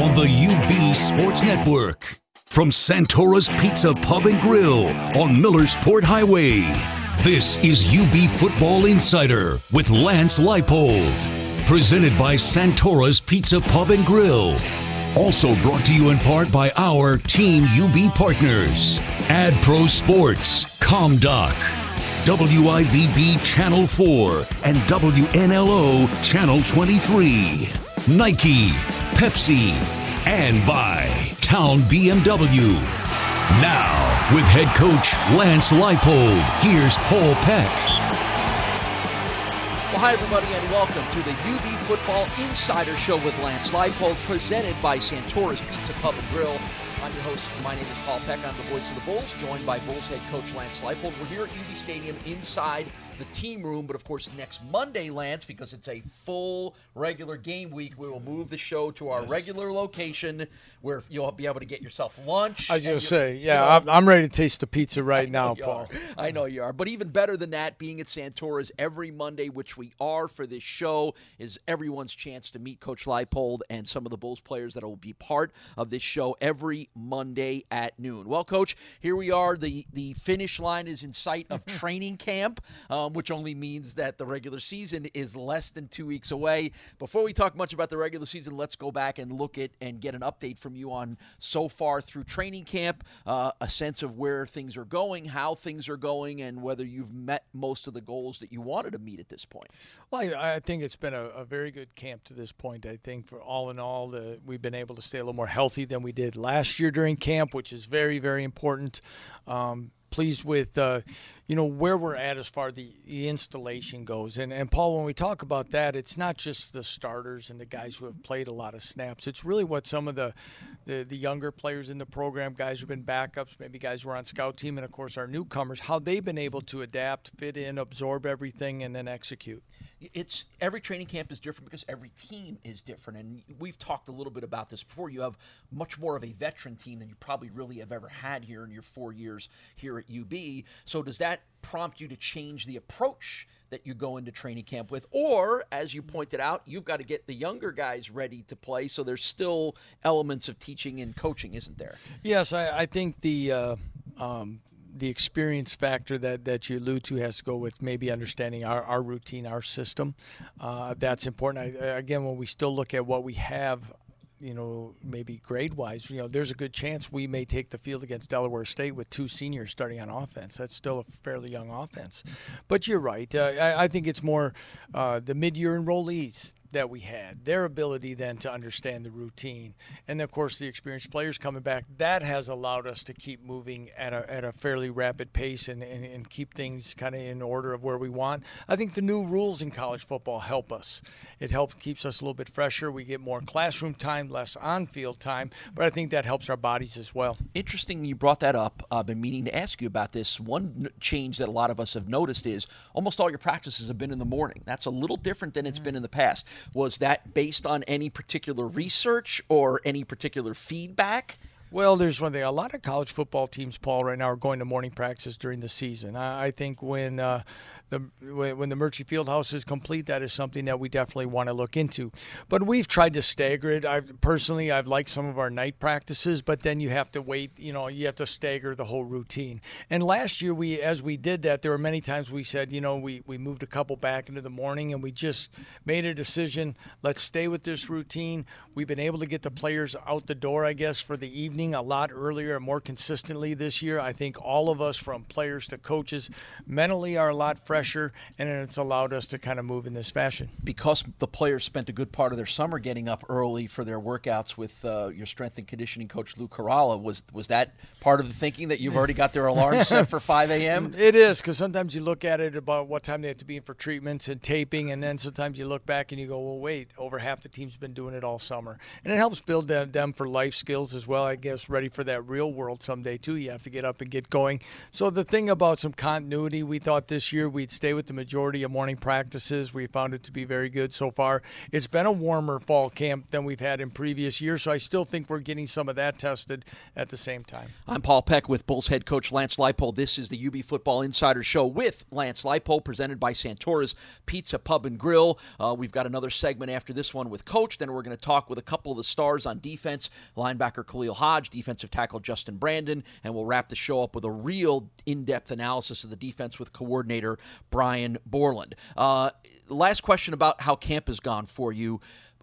on the UB Sports Network. From Santora's Pizza Pub and Grill on Millersport Highway. This is UB Football Insider with Lance Leipold. Presented by Santora's Pizza Pub and Grill. Also brought to you in part by our Team UB partners Ad Pro Sports, ComDoc, WIVB Channel 4, and WNLO Channel 23, Nike, Pepsi, and by Town BMW. Now, with head coach Lance Leipold, here's Paul Peck. Well, hi, everybody, and welcome to the UB Football Insider Show with Lance Leipold, presented by Santora's Pizza Pub and Grill. I'm your host. My name is Paul Peck. I'm the voice of the Bulls, joined by Bulls head coach Lance Leipold. We're here at UB Stadium inside the team room, but of course, next Monday, Lance, because it's a full regular game week, we will move the show to our yes. regular location where you'll be able to get yourself lunch. I was going to say, yeah, you know, I'm ready to taste the pizza right now, Paul. Are. I know you are. But even better than that, being at Santora's every Monday, which we are for this show, is everyone's chance to meet Coach Leipold and some of the Bulls players that will be part of this show every Monday at noon. Well, Coach, here we are. The, the finish line is in sight of training camp. Um, um, which only means that the regular season is less than two weeks away. Before we talk much about the regular season, let's go back and look at and get an update from you on so far through training camp, uh, a sense of where things are going, how things are going, and whether you've met most of the goals that you wanted to meet at this point. Well, I, I think it's been a, a, very good camp to this point. I think for all in all, the, we've been able to stay a little more healthy than we did last year during camp, which is very, very important. Um, pleased with uh, you know where we're at as far as the, the installation goes. And and Paul when we talk about that it's not just the starters and the guys who have played a lot of snaps. It's really what some of the the, the younger players in the program guys who've been backups maybe guys who are on scout team and of course our newcomers how they've been able to adapt fit in absorb everything and then execute. It's every training camp is different because every team is different. And we've talked a little bit about this before. You have much more of a veteran team than you probably really have ever had here in your four years here at ub so does that prompt you to change the approach that you go into training camp with or as you pointed out you've got to get the younger guys ready to play so there's still elements of teaching and coaching isn't there yes i, I think the uh, um, the experience factor that, that you allude to has to go with maybe understanding our, our routine, our system. Uh, that's important. I, again, when we still look at what we have, you know, maybe grade wise, you know, there's a good chance we may take the field against Delaware State with two seniors starting on offense. That's still a fairly young offense. But you're right. Uh, I, I, think it's more uh, the mid year enrollees that we had, their ability then to understand the routine, and of course the experienced players coming back, that has allowed us to keep moving at a, at a fairly rapid pace and, and, and keep things kind of in order of where we want. I think the new rules in college football help us. It helps keeps us a little bit fresher. We get more classroom time, less on-field time, but I think that helps our bodies as well. Interesting you brought that up. I've been meaning to ask you about this. One change that a lot of us have noticed is almost all your practices have been in the morning. That's a little different than it's mm-hmm. been in the past. Was that based on any particular research or any particular feedback? Well, there's one thing. A lot of college football teams, Paul, right now are going to morning practice during the season. I, think when uh, the when the Murchie Fieldhouse is complete, that is something that we definitely want to look into. But we've tried to stagger it. I've personally I've liked some of our night practices, but then you have to wait. You know, you have to stagger the whole routine. And last year, we as we did that, there were many times we said, you know, we we moved a couple back into the morning, and we just made a decision. Let's stay with this routine. We've been able to get the players out the door, I guess, for the evening a lot earlier and more consistently this year. I think all of us, from players to coaches, mentally are a lot fresher and it's allowed us to kind of move in this fashion. Because the players spent a good part of their summer getting up early for their workouts with uh, your strength and conditioning coach Lou Caralla, was was that part of the thinking that you've already got their alarm set for 5 a.m.? It is because sometimes you look at it about what time they have to be in for treatments and taping, and then sometimes you look back and you go, well, wait, over half the team's been doing it all summer, and it helps build them, them for life skills as well. I guess, ready for that real world someday too. You have to get up and get going. So the thing about some continuity, we thought this year we'd stay with the majority of morning practices. We found it to be very good so far. It's been a warmer fall camp than we've had in previous years, so I still think we're getting some of that tested at the same time. I'm Paul Peck with Bulls head coach Lance Leipold. This is the UB Football Insider Show with Lance Leipold, presented by Santora's Pizza Pub and Grill. Uh, we've got another segment after this one with Coach. Then we're going to talk with a couple of the stars on defense linebacker Khalil Hodge, defensive tackle Justin Brandon, and we'll wrap the show up with a real in depth analysis of the defense with coordinator Brian Borland. Uh, last question about how camp has gone for you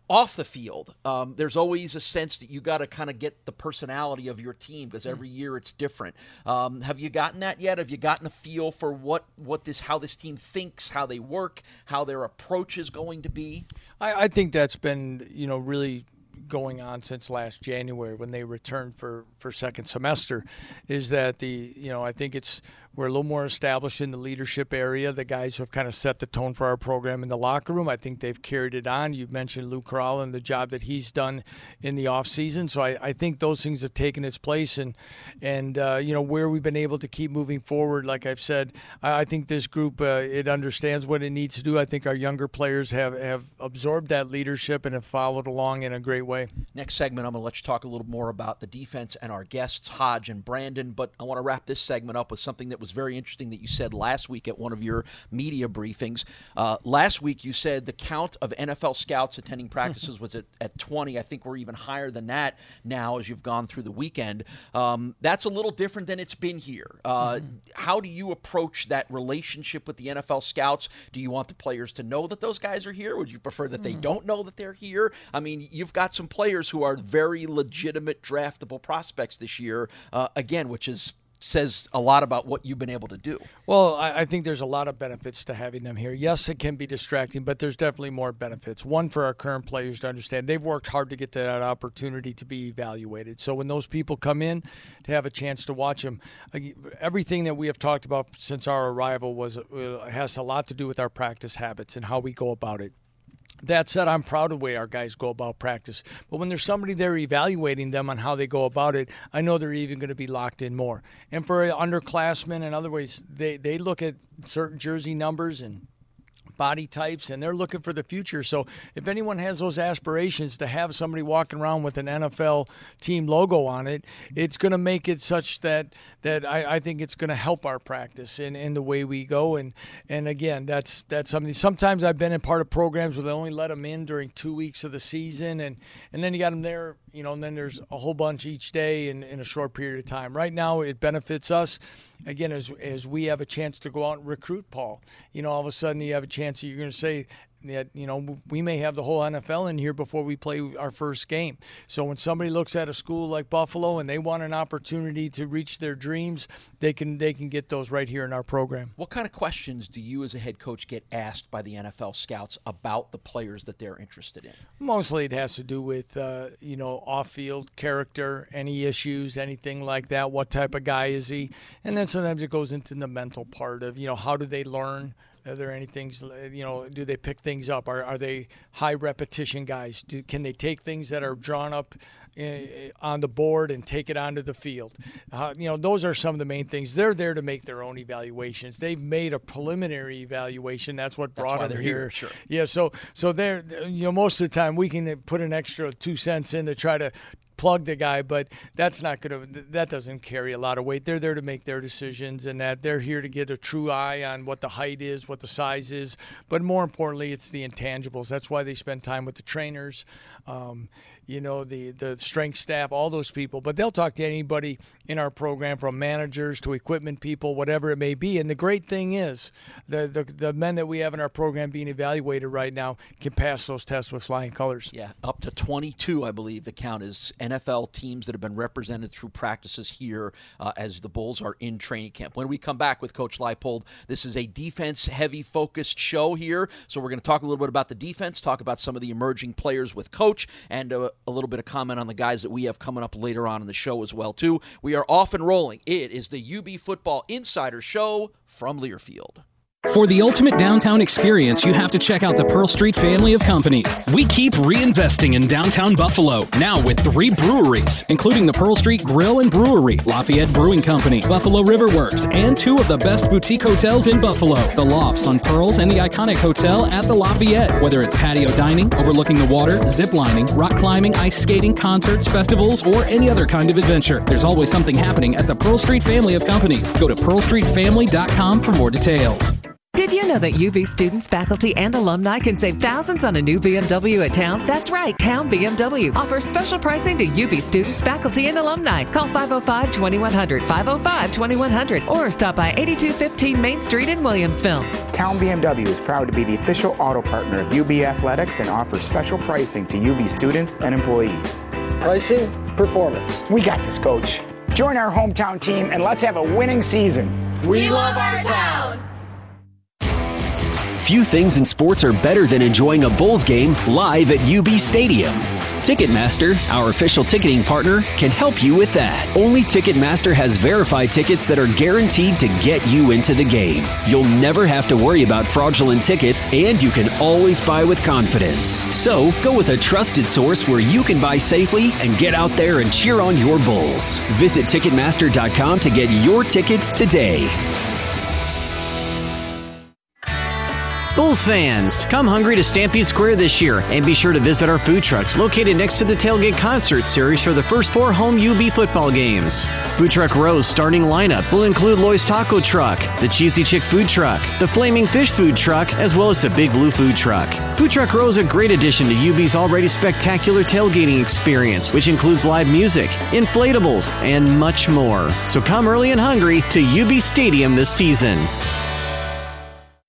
off the field, um, there's always a sense that you got to kind of get the personality of your team because every year it's different. Um, have you gotten that yet? Have you gotten a feel for what what this how this team thinks, how they work, how their approach is going to be? I, I think that's been you know really going on since last January when they returned for, for second semester is that the you know I think it's we're a little more established in the leadership area. The guys who have kind of set the tone for our program in the locker room. I think they've carried it on. You mentioned Luke Corral and the job that he's done in the off season. So I, I think those things have taken its place and and uh, you know where we've been able to keep moving forward. Like I've said, I, I think this group uh, it understands what it needs to do. I think our younger players have have absorbed that leadership and have followed along in a great way. Next segment, I'm going to let you talk a little more about the defense and our guests, Hodge and Brandon. But I want to wrap this segment up with something that was very interesting that you said last week at one of your media briefings. Uh, last week, you said the count of NFL scouts attending practices was at, at 20. I think we're even higher than that now as you've gone through the weekend. Um, that's a little different than it's been here. Uh, mm-hmm. How do you approach that relationship with the NFL scouts? Do you want the players to know that those guys are here? Would you prefer that they mm. don't know that they're here? I mean, you've got some players who are very legitimate draftable prospects this year, uh, again, which is says a lot about what you've been able to do. Well, I, I, think there's a lot of benefits to having them here. Yes, it can be distracting, but there's definitely more benefits. One for our current players to understand they've worked hard to get that opportunity to be evaluated. So when those people come in to have a chance to watch them, everything that we have talked about since our arrival was uh, has a lot to do with our practice habits and how we go about it. That said, I'm proud of the way our guys go about practice. But when there's somebody there evaluating them on how they go about it, I know they're even going to be locked in more. And for underclassmen and other ways, they, they look at certain jersey numbers and body types, and they're looking for the future. So if anyone has those aspirations to have somebody walking around with an NFL team logo on it, it's going to make it such that that I, I think it's going to help our practice in, in the way we go. And and again, that's that's something. Sometimes I've been in part of programs where they only let them in during two weeks of the season, and and then you got them there, you know, and then there's a whole bunch each day in, in a short period of time. Right now, it benefits us again, as as we have a chance to go out and recruit Paul, you know, all of a sudden you have a chance that you're going to say, that you know we may have the whole NFL in here before we play our first game. So when somebody looks at a school like Buffalo and they want an opportunity to reach their dreams, they can they can get those right here in our program. What kind of questions do you as a head coach get asked by the NFL scouts about the players that they're interested in? Mostly it has to do with uh, you know off-field character, any issues, anything like that. What type of guy is he? And then sometimes it goes into the mental part of you know how do they learn are there any things, you know, do they pick things up? Are, are they high repetition guys? Do, can they take things that are drawn up uh, on the board and take it onto the field? Uh, you know, those are some of the main things. They're there to make their own evaluations. They've made a preliminary evaluation. That's what brought That's them here. here. Sure. Yeah. So, so they're, you know, most of the time we can put an extra two cents in to try to plug the guy, but that's not going to that doesn't carry a lot of weight. They're there to make their decisions, and that they're here to get a true eye on what the height is, what the size is, but more importantly, it's the intangibles. That's why they spend time with the trainers. Um, you know, the, the strength staff, all those people, but they'll talk to anybody in our program from managers to equipment people, whatever it may be. And the great thing is the, the, the men that we have in our program being evaluated right now can pass those tests with flying colors. Yeah, up to 22, I believe the count is NFL teams that have been represented through practices here uh, as the Bulls are in training camp. When we come back with Coach Leipold, this is a defense heavy focused show here. So we're going to talk a little bit about the defense, talk about some of the emerging players with Coach, and uh, a little bit of comment on the guys that we have coming up later on in the show as well too. We are off and rolling. It is the UB Football Insider Show from Learfield. For the ultimate downtown experience, you have to check out the Pearl Street family of companies. We keep reinvesting in downtown Buffalo, now with three breweries, including the Pearl Street Grill and Brewery, Lafayette Brewing Company, Buffalo River Works, and two of the best boutique hotels in Buffalo, the Lofts on Pearls and the iconic hotel at the Lafayette. Whether it's patio dining, overlooking the water, zip lining, rock climbing, ice skating, concerts, festivals, or any other kind of adventure, there's always something happening at the Pearl Street family of companies. Go to pearlstreetfamily.com for more details. Did you know that UB students, faculty, and alumni can save thousands on a new BMW at Town? That's right, Town BMW offers special pricing to UB students, faculty, and alumni. Call 505 2100, 505 2100, or stop by 8215 Main Street in Williamsville. Town BMW is proud to be the official auto partner of UB Athletics and offers special pricing to UB students and employees. Pricing, performance. We got this, coach. Join our hometown team and let's have a winning season. We love our town. Few things in sports are better than enjoying a Bulls game live at UB Stadium. Ticketmaster, our official ticketing partner, can help you with that. Only Ticketmaster has verified tickets that are guaranteed to get you into the game. You'll never have to worry about fraudulent tickets, and you can always buy with confidence. So, go with a trusted source where you can buy safely and get out there and cheer on your Bulls. Visit Ticketmaster.com to get your tickets today. Bulls fans, come hungry to Stampede Square this year and be sure to visit our food trucks located next to the Tailgate Concert Series for the first four home UB football games. Food Truck Row's starting lineup will include Loy's Taco Truck, the Cheesy Chick Food Truck, the Flaming Fish Food Truck, as well as the Big Blue Food Truck. Food Truck Row is a great addition to UB's already spectacular tailgating experience, which includes live music, inflatables, and much more. So come early and hungry to UB Stadium this season.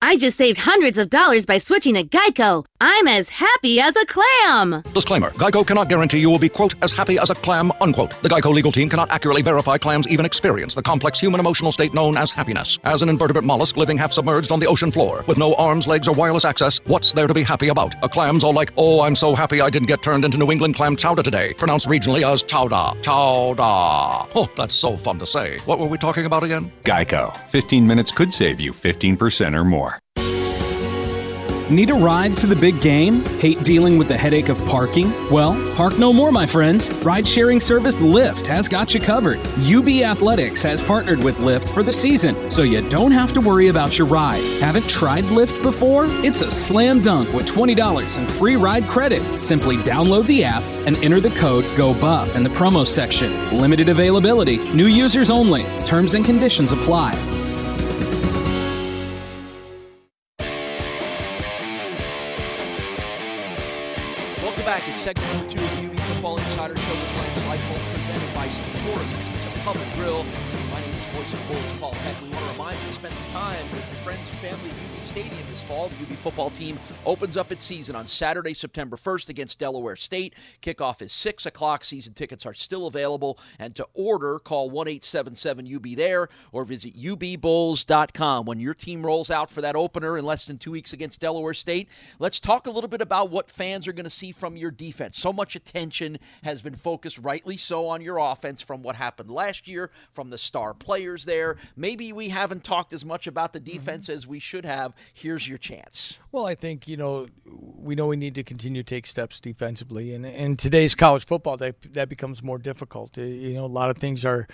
I just saved hundreds of dollars by switching to Geico. I'm as happy as a clam. Disclaimer Geico cannot guarantee you will be, quote, as happy as a clam, unquote. The Geico legal team cannot accurately verify clams even experience the complex human emotional state known as happiness. As an invertebrate mollusk living half submerged on the ocean floor, with no arms, legs, or wireless access, what's there to be happy about? A clam's all like, oh, I'm so happy I didn't get turned into New England clam chowder today, pronounced regionally as chowda. Chowda. Oh, that's so fun to say. What were we talking about again? Geico. 15 minutes could save you 15% or more. Need a ride to the big game? Hate dealing with the headache of parking? Well, park no more, my friends. Ride sharing service Lyft has got you covered. UB Athletics has partnered with Lyft for the season, so you don't have to worry about your ride. Haven't tried Lyft before? It's a slam dunk with $20 in free ride credit. Simply download the app and enter the code GOBUFF in the promo section. Limited availability, new users only. Terms and conditions apply. Segment number two of the UB Football Insider Show with Lance Leipold, presented by Santora's Pizza Pub and Grill. My name is Voice of Bulls, Paul Peck. We want to remind you to spend the time with friends and family at UB Stadium this fall. The UB football team opens up its season on Saturday, September 1st against Delaware State. Kickoff is 6 o'clock. Season tickets are still available. And to order, call 1 877 UB there or visit ubbulls.com. When your team rolls out for that opener in less than two weeks against Delaware State, let's talk a little bit about what fans are going to see from your defense. So much attention has been focused, rightly so, on your offense from what happened last year, from the star players there. Maybe we haven't talked as much about the defense mm-hmm. As we should have. Here's your chance. Well, I think, you know, we know we need to continue to take steps defensively. And in today's college football, that, that becomes more difficult. Uh, you know, a lot of things are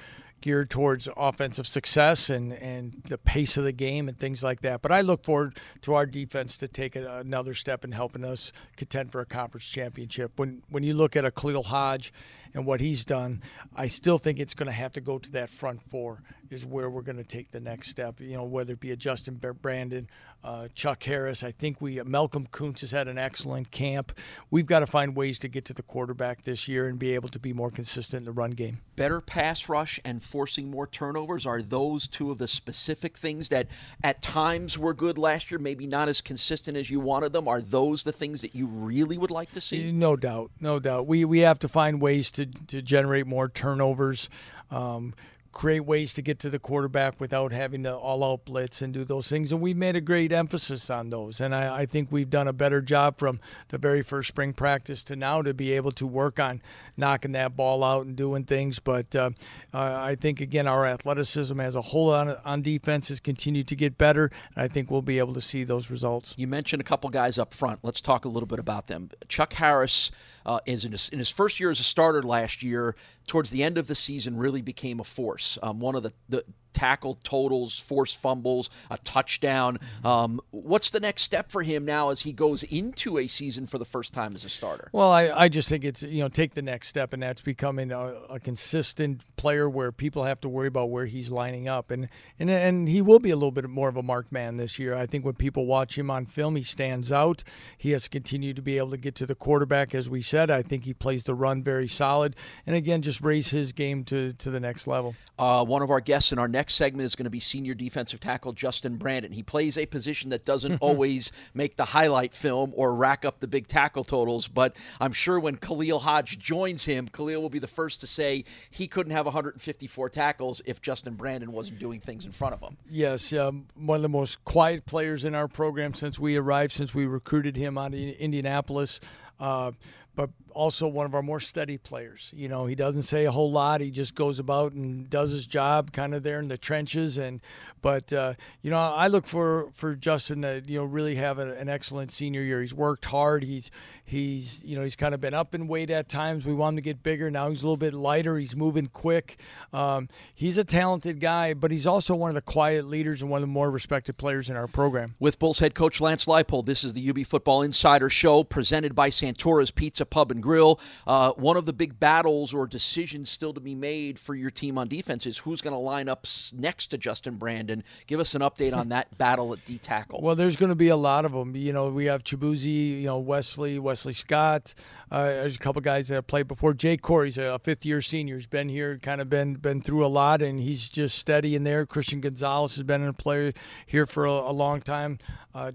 geared towards offensive success and, and the pace of the game and things like that. But I look forward to our defense to take another step in helping us contend for a conference championship. When when you look at a Khalil Hodge and what he's done, I still think it's going to have to go to that front four is where we're going to take the next step. You know, whether it be a Justin Brandon, uh, Chuck Harris. I think we Malcolm Koonce has had an excellent camp. We've got to find ways to get to the quarterback this year and be able to be more consistent in the run game. Better pass rush and forcing more turnovers are those two of the specific things that at times were good last year, maybe not as consistent as you wanted them. Are those the things that you really would like to see? No doubt, no doubt. We we have to find ways to to generate more turnovers. Um, create ways to get to the quarterback without having to all-out blitz and do those things. And we've made a great emphasis on those. And I, I think we've done a better job from the very first spring practice to now to be able to work on knocking that ball out and doing things. But uh, I think again, our athleticism as a whole on, on defense has continued to get better. And I think we'll be able to see those results. You mentioned a couple guys up front. Let's talk a little bit about them. Chuck Harris uh, is in his, in his first year as a starter last year. Towards the end of the season, really became a force. Um, one of the, the tackle totals, forced fumbles, a touchdown. Um, what's the next step for him now as he goes into a season for the first time as a starter? Well, I, I just think it's, you know, take the next step, and that's becoming a, a, consistent player where people have to worry about where he's lining up. And, and, and he will be a little bit more of a marked man this year. I think when people watch him on film, he stands out. He has continued to be able to get to the quarterback, as we said. I think he plays the run very solid. And again, just raise his game to, to the next level. Uh, one of our guests in our next next segment is going to be senior defensive tackle Justin Brandon. He plays a position that doesn't always make the highlight film or rack up the big tackle totals, but I'm sure when Khalil Hodge joins him, Khalil will be the first to say he couldn't have 154 tackles if Justin Brandon wasn't doing things in front of him. Yes, um, one of the most quiet players in our program since we arrived, since we recruited him out of Indianapolis. Uh, but also one of our more steady players. You know, he doesn't say a whole lot. He just goes about and does his job, kind of there in the trenches. And but uh, you know, I look for for Justin to you know really have a, an excellent senior year. He's worked hard. He's he's you know he's kind of been up in weight at times. We want him to get bigger. Now he's a little bit lighter. He's moving quick. Um, he's a talented guy, but he's also one of the quiet leaders and one of the more respected players in our program. With Bulls head coach Lance Leipold, this is the UB Football Insider Show presented by Santora's Pizza Pub and Grill. Uh, one of the big battles or decisions still to be made for your team on defense is who's going to line up next to Justin Brandon. Give us an update on that battle at D tackle. Well, there's going to be a lot of them. You know, we have Chibuzi, you know, Wesley, Wesley Scott. Uh, there's a couple guys that have played before. Jake Corey's a fifth year senior. He's been here, kind of been been through a lot, and he's just steady in there. Christian Gonzalez has been a player here for a, a long time. Uh,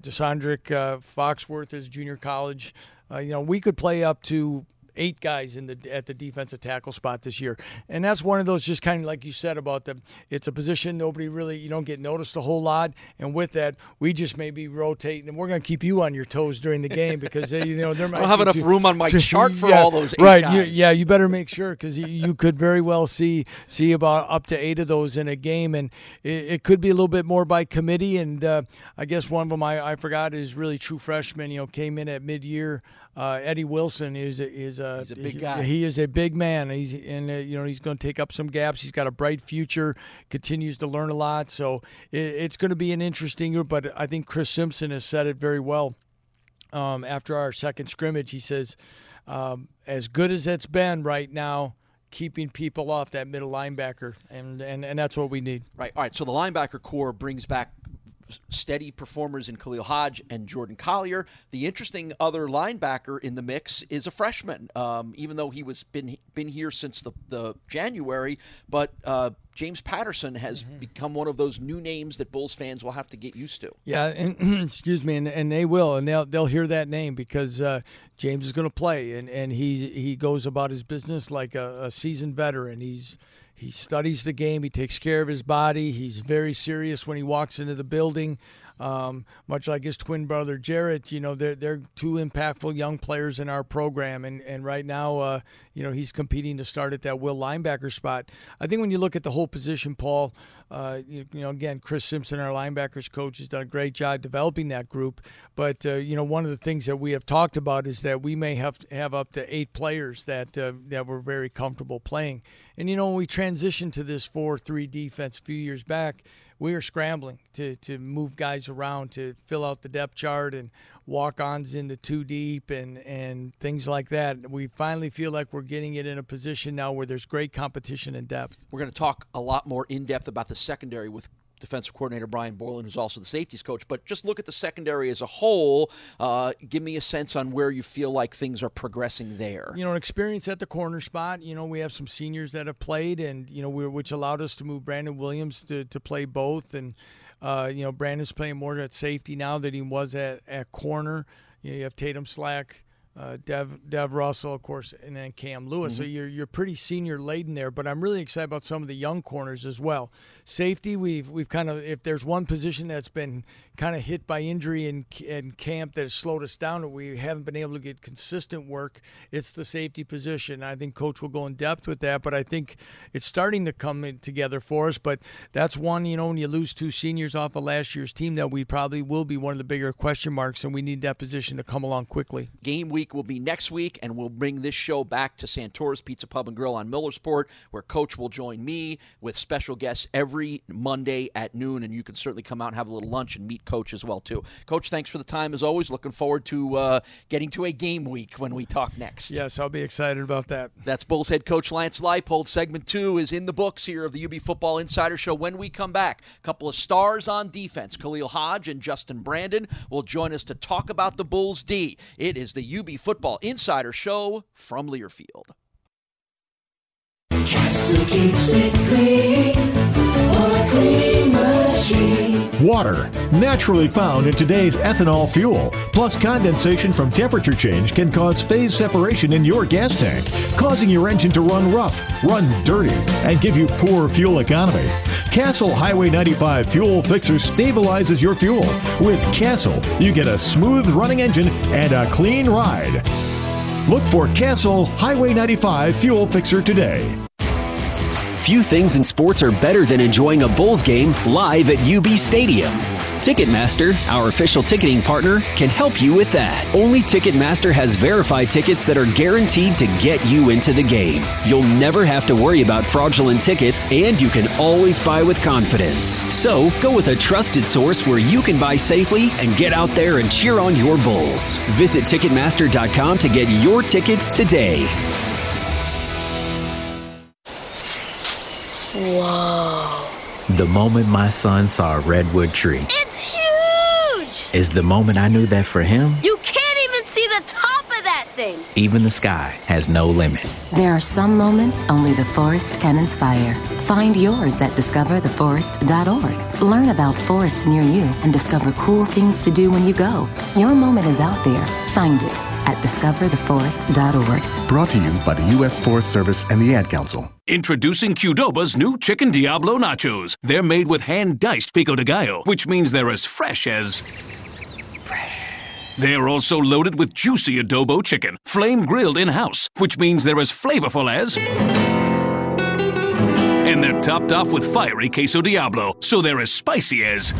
uh, Foxworth is junior college. Uh, you know, we could play up to eight guys in the at the defensive tackle spot this year, and that's one of those just kind of like you said about the it's a position nobody really you don't get noticed a whole lot, and with that we just may be rotating, and we're going to keep you on your toes during the game because you know there might I don't have enough room on my chart for yeah, all those right. You, yeah, you better make sure because you, you, could very well see see about up to eight of those in a game, and it, it could be a little bit more by committee. And uh, I guess one of them I, I forgot is really true freshman. You know, came in at mid year. Uh, Eddie Wilson is is a, he's a big guy. He is a big man. He's and uh, you know he's going to take up some gaps. He's got a bright future. Continues to learn a lot. So it, it's going to be an interesting group. But I think Chris Simpson has said it very well. Um, after our second scrimmage, he says, um, "As good as it's been right now." keeping people off that middle linebacker, and, and, and that's what we need. Right. All right. So the linebacker core brings back steady performers in Khalil Hodge and Jordan Collier. The interesting other linebacker in the mix is a freshman, um, even though he was been been here since the, the January. But uh, James Patterson has mm-hmm. become one of those new names that Bulls fans will have to get used to. Yeah, and excuse me, and, and they will, and they'll they'll hear that name because uh, James is going to play, and and he's he goes about his business like a, a seasoned veteran. He's he studies the game. He takes care of his body. He's very serious when he walks into the building. Um, much like his twin brother Jaret, you know, they're they're two impactful young players in our program, and and right now, uh, you know, he's competing to start at that will linebacker spot. I think when you look at the whole position, Paul, uh, you, you, know, again, Chris Simpson, our linebackers coach, has done a great job developing that group. But uh, you know, one of the things that we have talked about is that we may have have up to eight players that uh, that we're very comfortable playing. And you know, when we transitioned to this four-three defense a few years back we are scrambling to, to move guys around to fill out the depth chart and walk ons into two deep and, and things like that. We finally feel like we're getting it in a position now where there's great competition and depth. We're going to talk a lot more in depth about the secondary with defensive coordinator Brian Borland, who's also the safeties coach. But just look at the secondary as a whole. Uh, give me a sense on where you feel like things are progressing there. You know, an experience at the corner spot. You know, we have some seniors that have played, and you know, which allowed us to move Brandon Williams to, to play both. And uh, you know, Brandon's playing more at safety now than he was at at corner. You, know, you have Tatum Slack uh, Dev Dev Russell, of course, and then Cam Lewis. Mm-hmm. So you're you're pretty senior laden there. But I'm really excited about some of the young corners as well. Safety, we've we've kind of if there's one position that's been kind of hit by injury in in camp that has slowed us down, and we haven't been able to get consistent work. It's the safety position. I think coach will go in depth with that, but I think it's starting to come together for us. But that's one, you know, when you lose two seniors off of last year's team, that we probably will be one of the bigger question marks, and we need that position to come along quickly. Game week will be next week, and we'll bring this show back to Santora's Pizza Pub and Grill on Millersport, where Coach will join me with special guests every Monday at noon, and you can certainly come out and have a little lunch and meet Coach as well too. Coach, thanks for the time as always. Looking forward to uh, getting to a game week when we talk next. Yes, I'll be excited about that. That's Bulls head coach Lance Leipold. Segment two is in the books here of the UB Football Insider Show. When we come back, a couple of stars on defense, Khalil Hodge and Justin Brandon will join us to talk about the Bulls D. It is the UB Football Insider Show from Learfield. Castle keeps it clean Water, naturally found in today's ethanol fuel, plus condensation from temperature change can cause phase separation in your gas tank, causing your engine to run rough, run dirty, and give you poor fuel economy. Castle Highway 95 Fuel Fixer stabilizes your fuel. With Castle, you get a smooth running engine and a clean ride. Look for Castle Highway 95 Fuel Fixer today. Few things in sports are better than enjoying a Bulls game live at UB Stadium. Ticketmaster, our official ticketing partner, can help you with that. Only Ticketmaster has verified tickets that are guaranteed to get you into the game. You'll never have to worry about fraudulent tickets, and you can always buy with confidence. So, go with a trusted source where you can buy safely and get out there and cheer on your Bulls. Visit Ticketmaster.com to get your tickets today. The moment my son saw a redwood tree. It's huge! Is the moment I knew that for him. You can't even see the top of that thing. Even the sky has no limit. There are some moments only the forest can inspire. Find yours at discovertheforest.org. Learn about forests near you and discover cool things to do when you go. Your moment is out there. Find it at discovertheforest.org. Brought to you by the U.S. Forest Service and the Ad Council. Introducing Qdoba's new Chicken Diablo Nachos. They're made with hand diced pico de gallo, which means they're as fresh as. Fresh. They're also loaded with juicy adobo chicken, flame grilled in house, which means they're as flavorful as. And they're topped off with fiery queso Diablo, so they're as spicy as.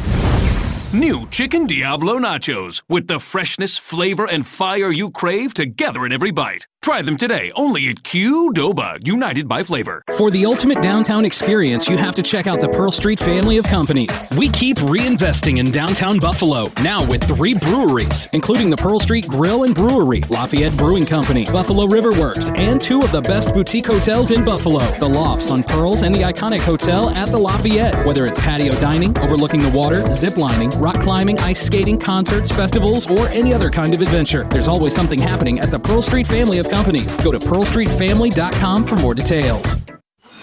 New Chicken Diablo Nachos with the freshness, flavor, and fire you crave together in every bite. Try them today only at Qdoba, united by flavor. For the ultimate downtown experience, you have to check out the Pearl Street family of companies. We keep reinvesting in downtown Buffalo, now with three breweries, including the Pearl Street Grill and Brewery, Lafayette Brewing Company, Buffalo River Works, and two of the best boutique hotels in Buffalo, the Lofts on Pearls and the iconic hotel at the Lafayette. Whether it's patio dining, overlooking the water, zip lining, rock climbing, ice skating, concerts, festivals, or any other kind of adventure, there's always something happening at the Pearl Street family of companies. Go to pearlstreetfamily.com for more details.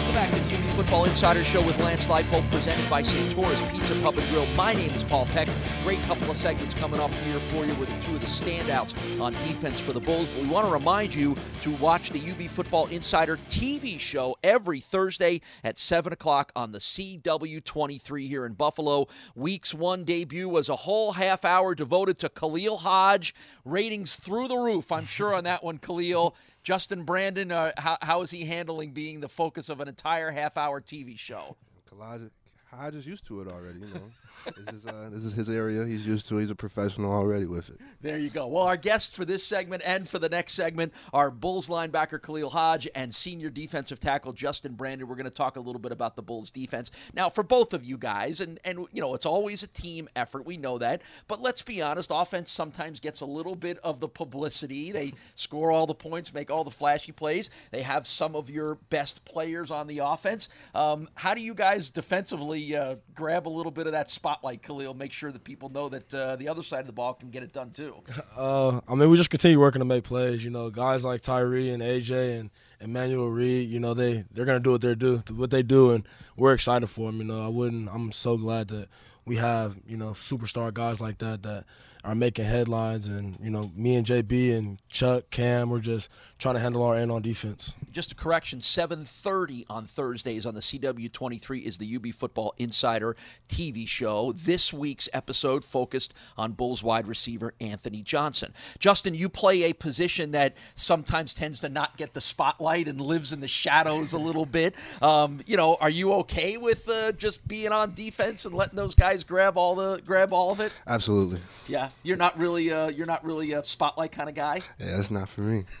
Welcome back to the UB Football Insider Show with Lance Leipold, presented by Santora's Pizza Pub and Grill. My name is Paul Peck. Great couple of segments coming up here for you with two of the standouts on defense for the Bulls. But we want to remind you to watch the UB Football Insider TV show every Thursday at 7 o'clock on the CW23 here in Buffalo. Week's one debut was a whole half hour devoted to Khalil Hodge. Ratings through the roof, I'm sure, on that one, Khalil. Justin Brandon, uh, how, how is he handling being the focus of an entire half hour TV show? Hodge is used to it already. You know, this is uh, this is his area. He's used to. He's a professional already with it. There you go. Well, our guests for this segment and for the next segment are Bulls linebacker Khalil Hodge and senior defensive tackle Justin Brandon. We're going to talk a little bit about the Bulls defense now for both of you guys, and and you know it's always a team effort. We know that, but let's be honest. Offense sometimes gets a little bit of the publicity. They score all the points, make all the flashy plays. They have some of your best players on the offense. Um, how do you guys defensively? uh, grab a little bit of that spotlight, Khalil. Make sure that people know that uh, the other side of the ball can get it done too. Uh, I mean, we just continue working to make plays. You know, guys like Tyree and AJ and Emmanuel Reed. You know, they they're gonna do what they do, what they do, and we're excited for them. You know, I wouldn't. I'm so glad that we have you know superstar guys like that that are making headlines. And you know, me and JB and Chuck, Cam, we're just trying to handle our end on defense. Just a correction: 7:30 on Thursdays on the CW23 is the UB Football Insider TV show. This week's episode focused on Bulls wide receiver Anthony Johnson. Justin, you play a position that sometimes tends to not get the spotlight and lives in the shadows a little bit. Um, you know, are you okay with uh, just being on defense and letting those guys grab all the grab all of it? Absolutely. Yeah, you're not really uh, you're not really a spotlight kind of guy. Yeah, that's not for me.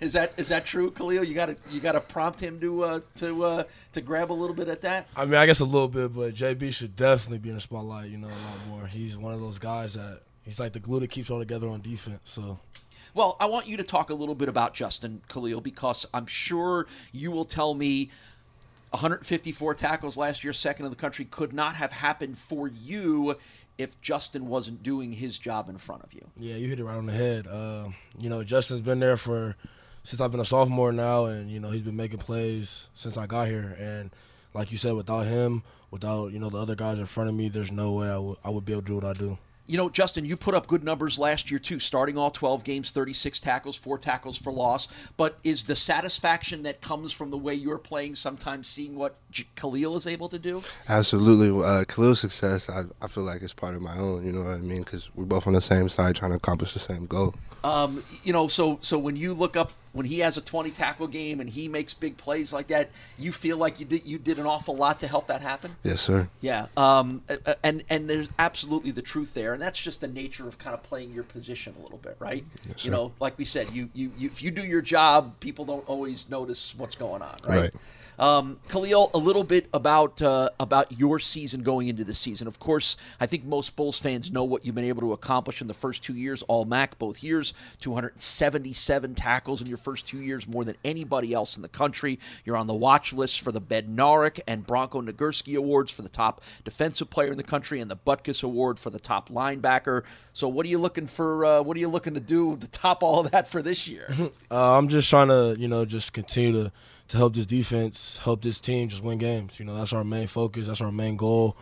is that is that true, Khalil? You got to you got to prompt him to uh, to uh, to grab a little bit at that. I mean, I guess a little bit, but JB should definitely be in the spotlight. You know, a lot more. He's one of those guys that he's like the glue that keeps all together on defense. So. Well, I want you to talk a little bit about Justin Khalil because I'm sure you will tell me 154 tackles last year, second in the country, could not have happened for you if Justin wasn't doing his job in front of you. Yeah, you hit it right on the head. Uh, you know, Justin's been there for since I've been a sophomore now, and you know he's been making plays since I got here. And like you said, without him, without you know the other guys in front of me, there's no way I would I would be able to do what I do. You know, Justin, you put up good numbers last year too, starting all 12 games, 36 tackles, four tackles for loss. But is the satisfaction that comes from the way you're playing sometimes seeing what J- Khalil is able to do? Absolutely. Uh, Khalil's success, I, I feel like it's part of my own. You know what I mean? Because we're both on the same side trying to accomplish the same goal. Um, you know, so so when you look up when he has a 20 tackle game and he makes big plays like that, you feel like you did you did an awful lot to help that happen. Yes, sir. Yeah. Um, and and there's absolutely the truth there, and that's just the nature of kind of playing your position a little bit, right? Yes, you know, like we said, you, you you if you do your job, people don't always notice what's going on, right? Right. Um, Khalil, a little bit about uh, about your season going into the season. Of course, I think most Bulls fans know what you've been able to accomplish in the first two years. All MAC both years, 277 tackles in your first two years, more than anybody else in the country. You're on the watch list for the Bednarik and Bronco Nagurski awards for the top defensive player in the country, and the Butkus Award for the top linebacker. So, what are you looking for? Uh, what are you looking to do to top all that for this year? Uh, I'm just trying to, you know, just continue to to help this defense, help this team just win games. You know, that's our main focus. That's our main goal.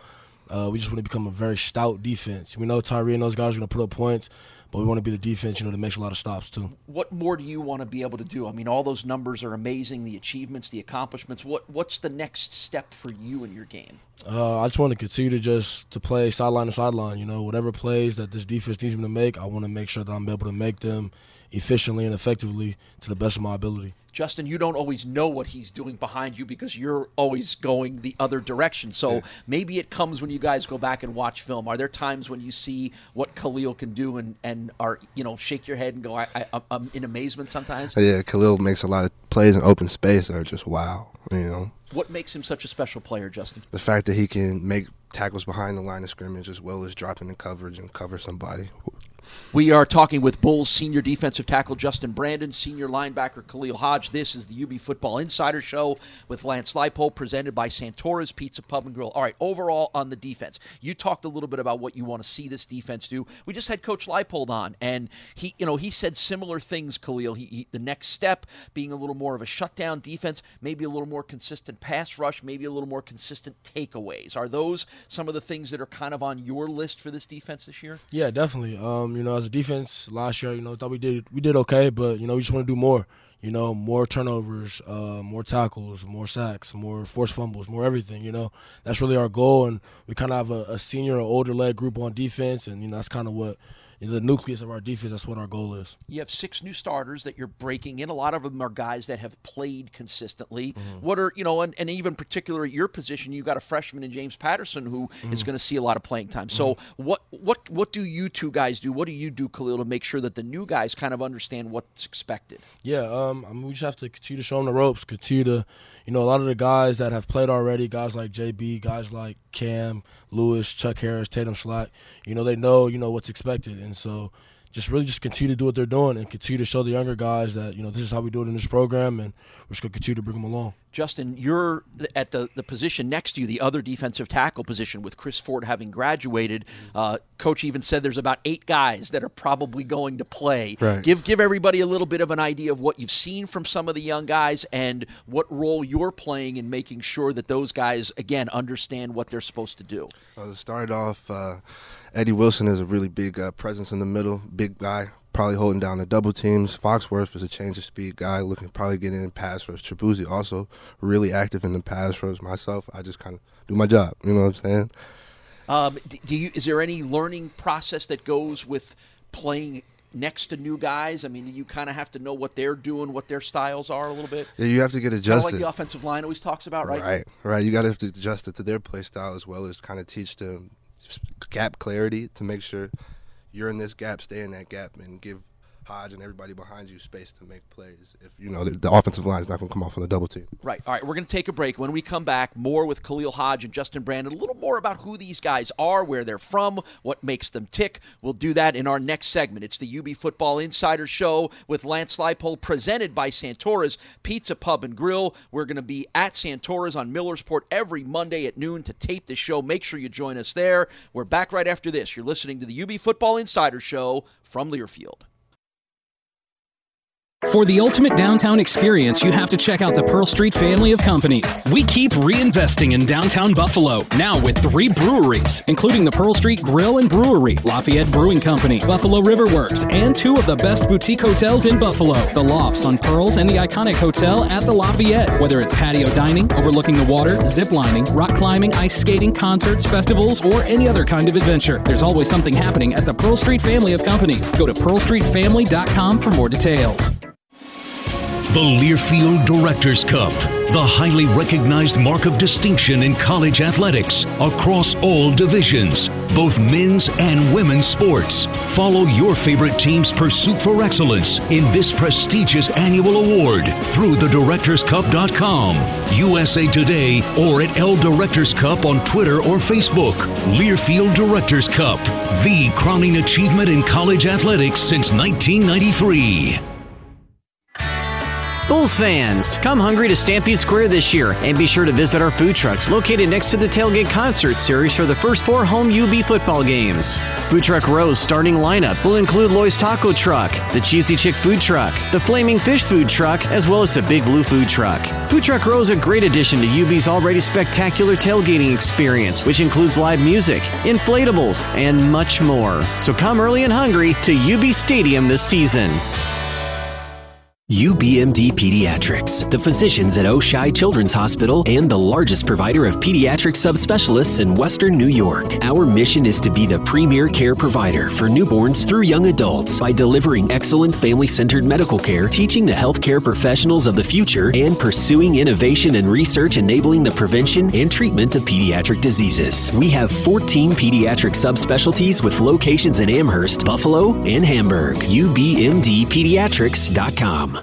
Uh, we just want to become a very stout defense. We know Tyree and those guys are going to put up points, but we want to be the defense, you know, that makes a lot of stops too. What more do you want to be able to do? I mean, all those numbers are amazing. The achievements, the accomplishments. What What's the next step for you in your game? Uh, I just want to continue to just to play sideline to sideline. You know, whatever plays that this defense needs me to make, I want to make sure that I'm able to make them efficiently and effectively to the best of my ability. Justin, you don't always know what he's doing behind you because you're always going the other direction. So yeah. maybe it comes when you guys go back and watch film. Are there times when you see what Khalil can do and, and are, you know, shake your head and go, I, I, I'm in amazement sometimes? Yeah, Khalil makes a lot of plays in open space that are just wow, you know. What makes him such a special player, Justin? The fact that he can make tackles behind the line of scrimmage as well as dropping the coverage and cover somebody. We are talking with Bulls senior defensive tackle Justin Brandon, senior linebacker Khalil Hodge. This is the UB Football Insider Show with Lance Leipold, presented by Santora's Pizza Pub and Grill. All right, overall on the defense, you talked a little bit about what you want to see this defense do. We just had Coach Leipold on, and he, you know, he said similar things. Khalil, he, he, the next step being a little more of a shutdown defense, maybe a little more consistent pass rush, maybe a little more consistent takeaways. Are those some of the things that are kind of on your list for this defense this year? Yeah, definitely. Um, you know, as a defense last year, you know, thought we did we did okay, but you know, we just want to do more. You know, more turnovers, uh, more tackles, more sacks, more forced fumbles, more everything. You know, that's really our goal, and we kind of have a, a senior or older led group on defense, and you know, that's kind of what the nucleus of our defense. That's what our goal is. You have six new starters that you're breaking in. A lot of them are guys that have played consistently. Mm-hmm. What are you know, and, and even particular at your position, you got a freshman in James Patterson who is Mm-hmm. going to see a lot of playing time. So what what what do you two guys do? What do you do, Khalil, to make sure that the new guys kind of understand what's expected? Yeah, um, I mean, we just have to continue to show them the ropes. Continue to, you know, a lot of the guys that have played already, guys like JB, guys like Cam, Lewis, Chuck Harris, Tatum Slack, you know, they know, you know, what's expected, and so just really just continue to do what they're doing and continue to show the younger guys that you know this is how we do it in this program, and we're just gonna continue to bring them along. Justin, you're at the, the position next to you, the other defensive tackle position, with Chris Ford having graduated. Uh, Coach even said there's about eight guys that are probably going to play. Right. Give give everybody a little bit of an idea of what you've seen from some of the young guys and what role you're playing in making sure that those guys again understand what they're supposed to do. Uh, to start off, uh, Eddie Wilson is a really big uh, presence in the middle, big guy, probably holding down the double teams. Foxworth is a change of speed guy, looking probably getting in pass rush. Trabuzzi also really active in the pass rush. Myself, I just kind of do my job. You know what I'm saying? Um, do you is there any learning process that goes with playing next to new guys? I mean, you kind of have to know what they're doing, what their styles are a little bit. Yeah, you have to get adjusted. like the offensive line always talks about, right? Right, right. You got to have to adjust it to their play style as well as kind of teach them gap clarity to make sure you're in this gap, stay in that gap, and give Hodge and everybody behind you space to make plays. If you know the, the offensive line is not going to come off on the double team. Right. All right. We're going to take a break. When we come back, more with Khalil Hodge and Justin Brandon. A little more about who these guys are, where they're from, what makes them tick. We'll do that in our next segment. It's the UB Football Insider Show with Lance Leipold, presented by Santora's Pizza Pub and Grill. We're going to be at Santora's on Millersport every Monday at noon to tape the show. Make sure you join us there. We're back right after this. You're listening to the UB Football Insider Show from Learfield. For the ultimate downtown experience, you have to check out the Pearl Street family of companies. We keep reinvesting in downtown Buffalo, now with three breweries, including the Pearl Street Grill and Brewery, Lafayette Brewing Company, Buffalo River Works, and two of the best boutique hotels in Buffalo, the Lofts on Pearls and the iconic hotel at the Lafayette. Whether it's patio dining, overlooking the water, zip lining, rock climbing, ice skating, concerts, festivals, or any other kind of adventure, there's always something happening at the Pearl Street family of companies. Go to pearlstreetfamily.com for more details. The Learfield Directors Cup, the highly recognized mark of distinction in college athletics across all divisions, both men's and women's sports. Follow your favorite team's pursuit for excellence in this prestigious annual award through thedirectorscup.com, USA Today, or at L Directors Cup on Twitter or Facebook. Learfield Directors Cup, the crowning achievement in college athletics since 1993. Bulls fans, come hungry to Stampede Square this year and be sure to visit our food trucks located next to the Tailgate Concert Series for the first four home UB football games. Food Truck Row's starting lineup will include Loy's Taco Truck, the Cheesy Chick Food Truck, the Flaming Fish Food Truck, as well as the Big Blue Food Truck. Food Truck Row is a great addition to UB's already spectacular tailgating experience, which includes live music, inflatables, and much more. So come early and hungry to UB Stadium this season. UBMD Pediatrics, the physicians at Oishei Children's Hospital and the largest provider of pediatric subspecialists in Western New York. Our mission is to be the premier care provider for newborns through young adults by delivering excellent family centered medical care, teaching the healthcare professionals of the future, and pursuing innovation and research enabling the prevention and treatment of pediatric diseases. We have 14 pediatric subspecialties with locations in Amherst, Buffalo, and Hamburg. UBMDpediatrics.com.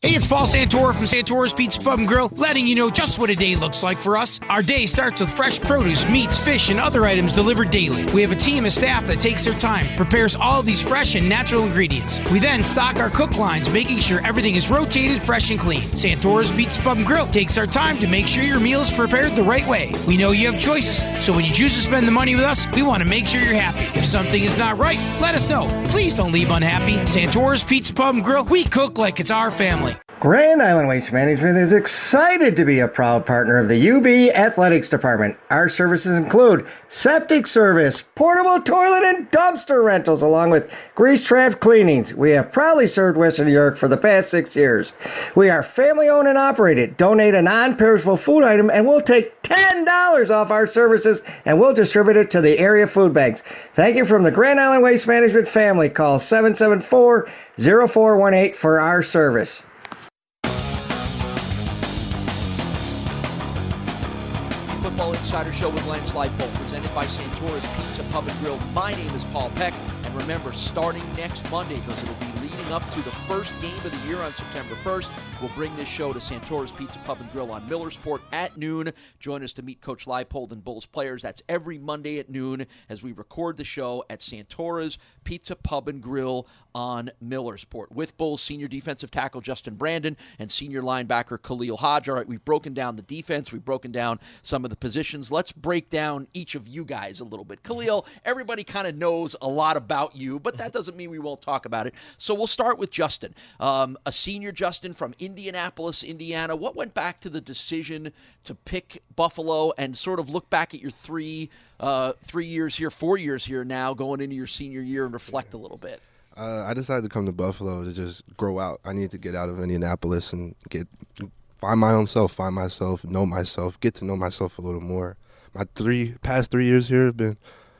Hey, it's Paul Santora from Santora's Pizza Pub and Grill, letting you know just what a day looks like for us. Our day starts with fresh produce, meats, fish, and other items delivered daily. We have a team of staff that takes their time, prepares all these fresh and natural ingredients. We then stock our cook lines, making sure everything is rotated, fresh, and clean. Santora's Pizza Pub and Grill takes our time to make sure your meal is prepared the right way. We know you have choices, so when you choose to spend the money with us, we want to make sure you're happy. If something is not right, let us know. Please don't leave unhappy. Santora's Pizza Pub and Grill, we cook like it's our family. Grand Island Waste Management is excited to be a proud partner of the UB Athletics Department. Our services include septic service, portable toilet and dumpster rentals, along with grease trap cleanings. We have proudly served Western New York for the past six years. We are family owned and operated. Donate a non perishable food item and we'll take $10 off our services and we'll distribute it to the area food banks. Thank you from the Grand Island Waste Management family. Call 774 0418 for our service. Insider Show with Lance Leipold, presented by Santora's Pizza Pub and Grill. My name is Paul Peck, and remember, starting next Monday, because it'll be leading up to the first game of the year on September 1st, we'll bring this show to Santora's Pizza Pub and Grill on Millersport at noon. Join us to meet Coach Leipold and Bulls players. That's every Monday at noon as we record the show at Santora's Pizza Pub and Grill on Millersport with Bulls senior defensive tackle Justin Brandon and senior linebacker Khalil Hodge. All right, we've broken down the defense, we've broken down some of the positions. Let's break down each of you guys a little bit. Khalil, everybody kind of knows a lot about you, but that doesn't mean we won't talk about it. So we'll start with Justin, um, a senior Justin from Indianapolis, Indiana. What went back to the decision to pick Buffalo and sort of look back at your three uh, three years here, four years here now, going into your senior year and reflect a little bit? Uh, I decided to come to Buffalo to just grow out. I need to get out of Indianapolis and get find my own self, find myself, know myself, get to know myself a little more. My three past three years here have been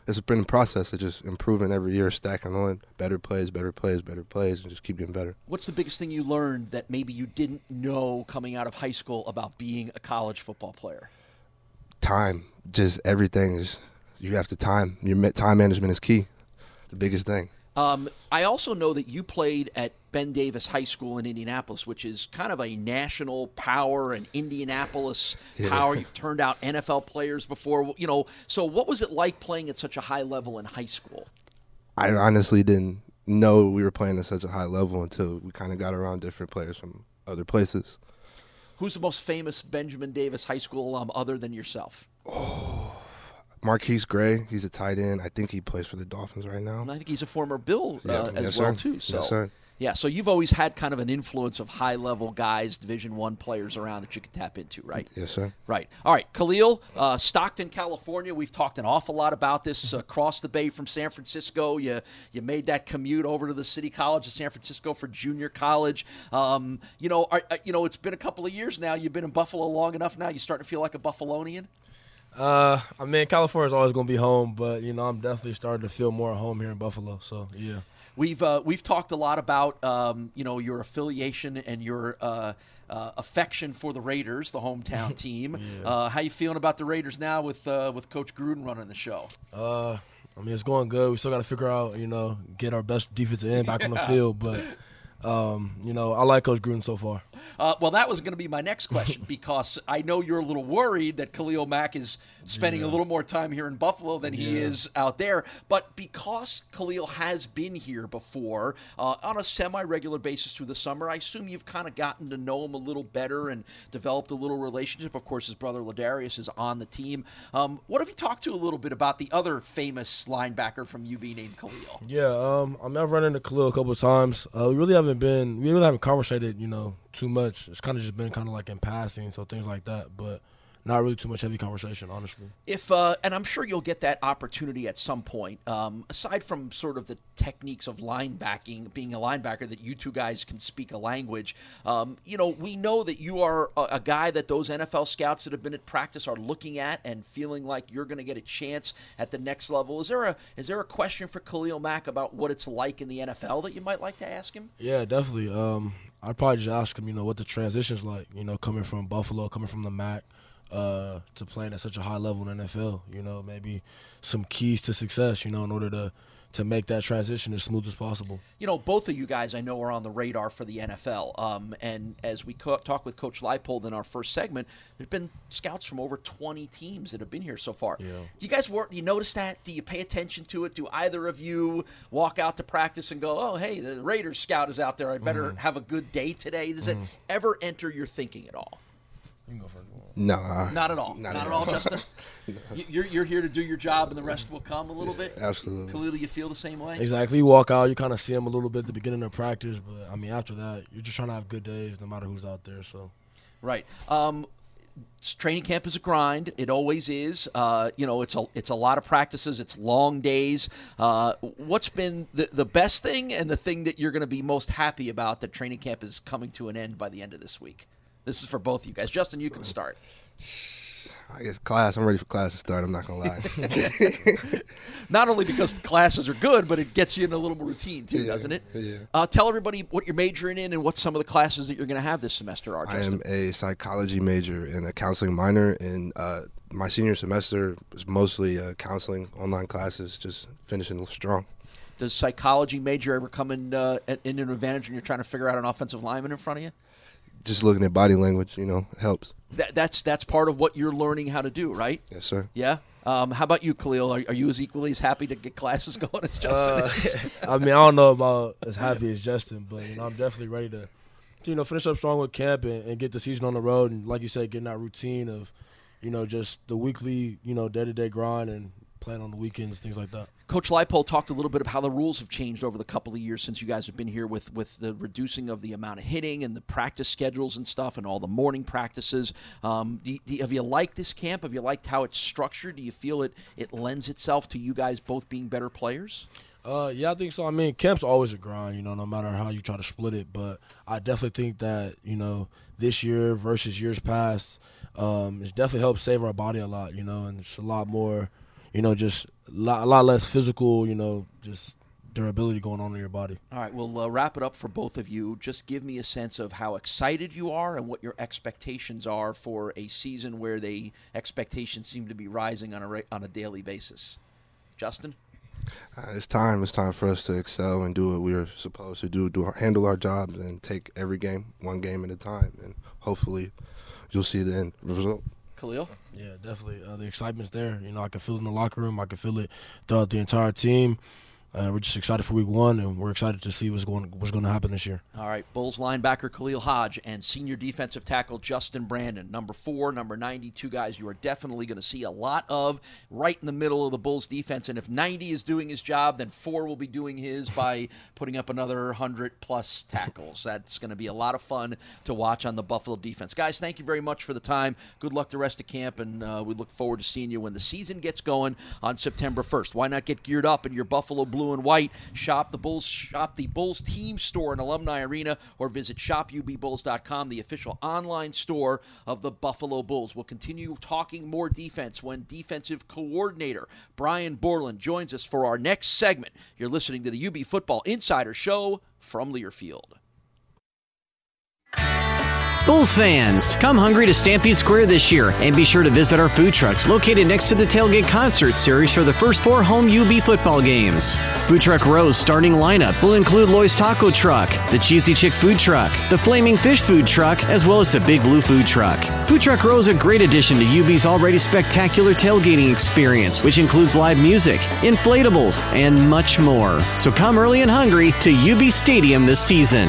it's been a process of just improving every year, stacking on better plays, better plays, better plays, and just keep getting better. What's the biggest thing you learned that maybe you didn't know coming out of high school about being a college football player? Time, just everything is you have to time. Your time management is key. The biggest thing. Um, I also know that you played at Ben Davis High School in Indianapolis, which is kind of a national power and Indianapolis yeah. power. You've turned out NFL players before, you know. So, what was it like playing at such a high level in high school? I honestly didn't know we were playing at such a high level until we kind of got around different players from other places. Who's the most famous Benjamin Davis High School alum other than yourself? Oh. MarQueis Gray, he's a tight end. I think he plays for the Dolphins right now. And I think he's a former Bill uh, yeah, as yes, well sir. too. So. Yes, sir. Yeah, so you've always had kind of an influence of high level guys, Division One players around that you could tap into, right? Yes, sir. Right. All right, Khalil, uh, Stockton, California. We've talked an awful lot about this uh, across the bay from San Francisco. You you made that commute over to the City College of San Francisco for junior college. Um, you know, are, uh, you know, it's been a couple of years now. You've been in Buffalo long enough now. You starting to feel like a Buffalonian? Uh, I mean, California is always going to be home, but you know, I'm definitely starting to feel more at home here in Buffalo. So yeah, we've uh, we've talked a lot about um, you know your affiliation and your uh, uh, affection for the Raiders, the hometown team. yeah. Uh, how you feeling about the Raiders now with uh, with Coach Gruden running the show? Uh, I mean, it's going good. We still got to figure out, you know, get our best defensive end back yeah. on the field, but. Um, you know, I like Coach Gruden so far. Uh, well, that was going to be my next question because I know you're a little worried that Khalil Mack is spending yeah. a little more time here in Buffalo than he yeah. is out there. But because Khalil has been here before uh, on a semi regular basis through the summer, I assume you've kind of gotten to know him a little better and developed a little relationship. Of course, his brother Ladarius is on the team. Um, what have you talked to a little bit about the other famous linebacker from UB named Khalil? Yeah, um, I mean, I've run into Khalil a couple of times. Uh, we really haven't been we really haven't conversated, you know, too much. It's kind of just been kind of like in passing, so things like that. But not really too much heavy conversation, honestly. If uh, and I'm sure you'll get that opportunity at some point. Um, aside from sort of the techniques of linebacking, being a linebacker, that you two guys can speak a language. Um, you know, we know that you are a, a, guy that those NFL scouts that have been at practice are looking at and feeling like you're going to get a chance at the next level. Is there a is there a question for Khalil Mack about what it's like in the NFL that you might like to ask him? Yeah, definitely. Um, I'd probably just ask him, you know, what the transition's like. You know, coming from Buffalo, coming from the MAC uh, to playing at such a high level in NFL. You know, maybe some keys to success. You know, in order to to make that transition as smooth as possible. You know, both of you guys I know are on the radar for the NFL. Um, and as we co- talk with Coach Leipold in our first segment, there's been scouts from over 20 teams that have been here so far. Yeah. You guys work? Do you notice that? Do you pay attention to it? Do either of you walk out to practice and go, "Oh, hey, the Raiders scout is out there. I better mm-hmm. have a good day today"? Does mm-hmm. it ever enter your thinking at all? No, uh, Not at all. Not, at all, Justin. You- You're, you're here to do your job, and the rest will come a little bit. Absolutely. Khalil, you feel the same way? Exactly. You walk out, you kind of see them a little bit at the beginning of practice, but I mean, after that, you're just trying to have good days, no matter who's out there. So, Right. Um, training camp is a grind. It always is. Uh, you know, it's a it's a lot of practices. It's long days. Uh, what's been the the best thing and the thing that you're going to be most happy about that training camp is coming to an end by the end of this week? This is for both of you guys. Justin, you can start. I guess class. I'm ready for class to start. I'm not gonna lie. Not only because the classes are good, but it gets you in a little more routine too, Yeah, doesn't it? yeah. Uh, tell everybody what you're majoring in and what some of the classes that you're going to have this semester are. I am a psychology major and a counseling minor, and uh, my senior semester is mostly uh, counseling, online classes, just finishing strong. Does psychology major ever come in uh, in an advantage when you're trying to figure out an offensive lineman in front of you? Just looking at body language, you know, helps. That, that's that's part of what you're learning how to do, right? Yes, sir. Yeah. Um, how about you, Khalil? Are, are you as equally as happy to get classes going as Justin Uh, is? I mean, I don't know about as happy as Justin, but you know, I'm definitely ready to, you know, finish up strong with camp and, and get the season on the road, and like you said, getting that routine of, you know, just the weekly, you know, day to day grind and playing on the weekends, things like that. Coach Leipold talked a little bit of how the rules have changed over the couple of years since you guys have been here with, with the reducing of the amount of hitting and the practice schedules and stuff and all the morning practices. Um, do, do, have you liked this camp? Have you liked how it's structured? Do you feel it, it lends itself to you guys both being better players? Uh, yeah, I think so. I mean, camp's always a grind, you know, no matter how you try to split it. But I definitely think that you know this year versus years past, um, it's definitely helped save our body a lot, you know, and it's a lot more, you know, just a lot, a lot less physical, you know, just durability going on in your body. All right, we'll uh, wrap it up for both of you. Just give me a sense of how excited you are and what your expectations are for a season where the expectations seem to be rising on a ra- on a daily basis. Justin, Uh, it's time. It's time for us to excel and do what we are supposed to do. Do our, handle our jobs and take every game one game at a time, and hopefully, you'll see the end result. Khalil. Yeah, definitely. Uh, the excitement's there. You know, I can feel it in the locker room. I can feel it throughout the entire team. Uh, we're just excited for week one, and we're excited to see what's going what's going to happen this year. All right, Bulls linebacker Khalil Hodge and senior defensive tackle Justin Brandon. Number four, number ninety-two guys you are definitely going to see a lot of right in the middle of the Bulls defense. And if 90 is doing his job, then four will be doing his by putting up another 100 plus tackles. That's going to be a lot of fun to watch on the Buffalo defense. Guys, thank you very much for the time. Good luck the rest of camp, and uh, we look forward to seeing you when the season gets going on September 1st. Why not get geared up in your Buffalo blue and white? Shop the Bulls, shop the Bulls team store in Alumni Arena, or visit shopubbulls.com, the official online store of the Buffalo Bulls. We'll continue talking more defense when defensive coordinator Brian Borland joins us for our next segment. You're listening to the UB Football Insider Show from Learfield. Bulls fans, come hungry to Stampede Square this year and be sure to visit our food trucks located next to the Tailgate Concert Series for the first four home UB football games. Food Truck Row's starting lineup will include Loy's Taco Truck, the Cheesy Chick Food Truck, the Flaming Fish Food Truck, as well as the Big Blue Food Truck. Food Truck Row is a great addition to UB's already spectacular tailgating experience, which includes live music, inflatables, and much more. So come early and hungry to UB Stadium this season.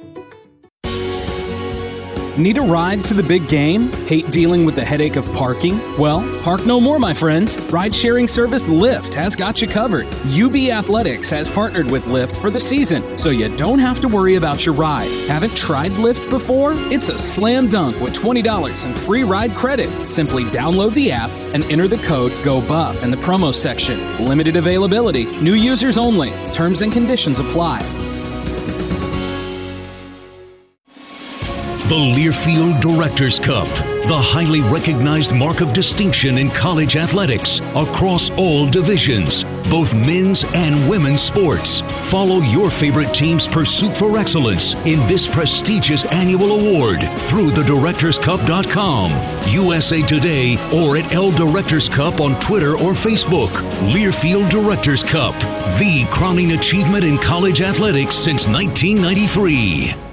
Need a ride to the big game? Hate dealing with the headache of parking? Well, park no more, my friends. Ride sharing service Lyft has got you covered. UB Athletics has partnered with Lyft for the season, so you don't have to worry about your ride. Haven't tried Lyft before? It's a slam dunk with $20 in free ride credit. Simply download the app and enter the code GOBUFF in the promo section. Limited availability, new users only. Terms and conditions apply. The Learfield Directors Cup. the highly recognized mark of distinction in college athletics across all divisions, both men's and women's sports. Follow your favorite team's pursuit for excellence in this prestigious annual award through thedirectorscup.com, USA Today, or at L Directors Cup on Twitter or Facebook. Learfield Directors Cup, the crowning achievement in college athletics since 1993.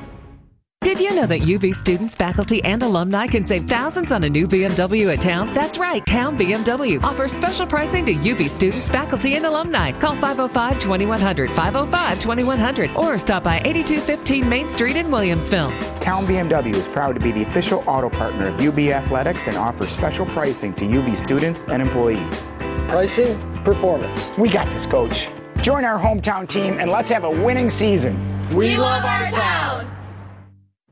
Did you know that UB students, faculty, and alumni can save thousands on a new BMW at Town? That's right, Town BMW offers special pricing to UB students, faculty, and alumni. Call 505 2100, 505 2100, or stop by 8215 Main Street in Williamsville. Town BMW is proud to be the official auto partner of UB Athletics and offers special pricing to UB students and employees. Pricing, performance. We got this, coach. Join our hometown team and let's have a winning season. We love our town.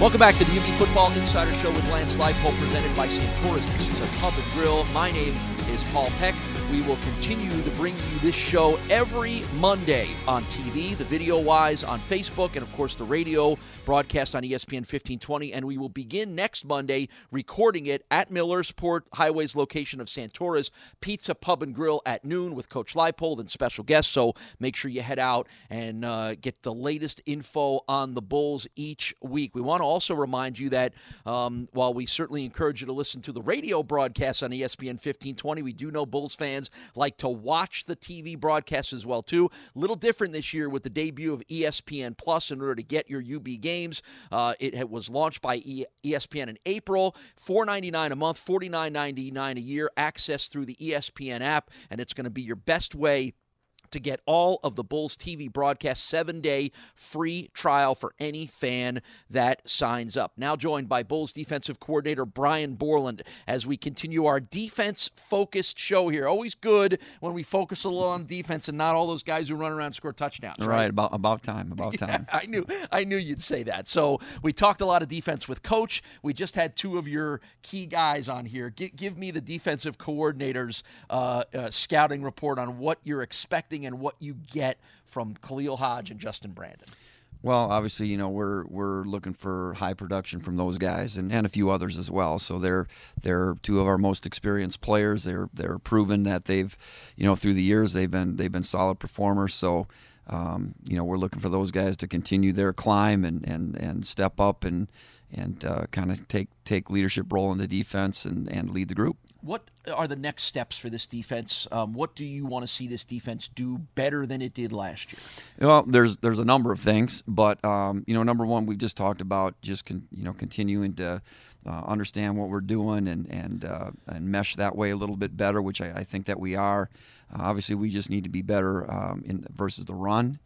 Welcome back to the UB Football Insider Show with Lance Leipold, presented by Santora's Pizza Pub and Grill. My name is Paul Peck. We will continue to bring you this show every Monday on TV, the video wise on Facebook, and of course the radio broadcast on ESPN 1520. And we will begin next Monday recording it at Millersport Highway's location of Santora's Pizza Pub and Grill at noon with Coach Leipold and special guests. So make sure you head out and uh, get the latest info on the Bulls each week. We want to also remind you that um, while we certainly encourage you to listen to the radio broadcast on ESPN 1520, we do know Bulls fans like to watch the TV broadcasts as well too. A little different this year with the debut of ESPN Plus in order to get your UB games. Uh, it was launched by ESPN in April. $4.99 a month, $49.99 a year. Access through the ESPN app, and it's going to be your best way to get all of the Bulls TV broadcast seven day free trial for any fan that signs up. Now joined by Bulls defensive coordinator Brian Borland as we continue our defense focused show here. Always good when we focus a little on defense and not all those guys who run around and score touchdowns. Right, Right. about about time, about time. I knew I knew you'd say that. So we talked a lot of defense with coach. We just had two of your key guys on here. G- give me the defensive coordinators uh, uh, scouting report on what you're expecting and what you get from Khalil Hodge and Justin Brandon. Well, obviously, you know we're we're looking for high production from those guys and, and a few others as well. So they're they're two of our most experienced players. They're they're proven that they've, you know, through the years they've been they've been solid performers. So, um, you know, we're looking for those guys to continue their climb and and, and step up and and uh, kind of take take leadership role in the defense and, and lead the group. What are the next steps for this defense? Um, what do you want to see this defense do better than it did last year? Well, there's there's a number of things, but um, you know, number one, we've just talked about just con, you know continuing to uh, understand what we're doing and and uh, and mesh that way a little bit better, which I, I think that we are. Uh, obviously, we just need to be better um, in versus the run.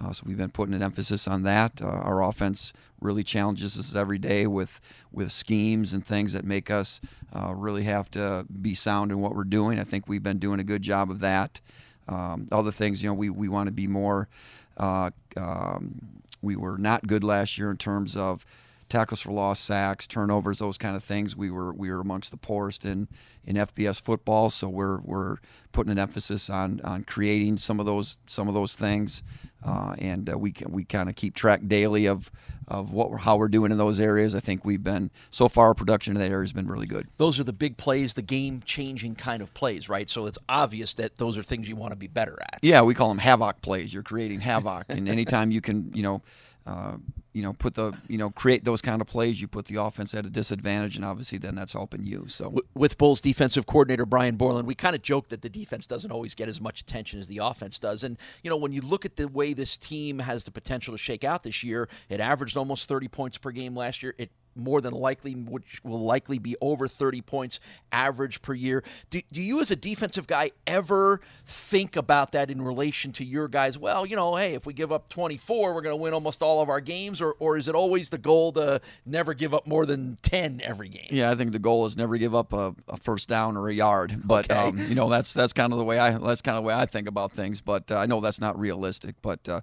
Uh, so we've been putting an emphasis on that. Uh, our offense really challenges us every day with with schemes and things that make us uh, really have to be sound in what we're doing. I think we've been doing a good job of that. Um, other things, you know, we, we want to be more. Uh, um, we were not good last year in terms of tackles for loss, sacks, turnovers, those kind of things. We were we were amongst the poorest in, in FBS football, so we're we're putting an emphasis on on creating some of those some of those things, uh, and uh, we can, we kind of keep track daily of of what we're, how we're doing in those areas. I think we've been so far our production in that area has been really good. Those are the big plays, the game changing kind of plays, right? So it's obvious that those are things you want to be better at. Yeah, we call them havoc plays. You're creating havoc, and anytime you can, you know, uh, you know, put the, you know, create those kind of plays, you put the offense at a disadvantage, and obviously then that's helping you. So with Bulls defensive coordinator Brian Borland, we kind of joke that the defense doesn't always get as much attention as the offense does. And, you know, when you look at the way this team has the potential to shake out this year, it averaged almost 30 points per game last year. It more than likely, which will likely be over 30 points average per year. Do, do you, as a defensive guy, ever think about that in relation to your guys? Well, you know, hey, if we give up 24, we're going to win almost all of our games, or, or is it always the goal to never give up more than 10 every game? Yeah, I think the goal is never give up a, a first down or a yard. But Okay. um, you know, that's that's kind of the way I that's kind of the way I think about things. But uh, I know that's not realistic. But uh,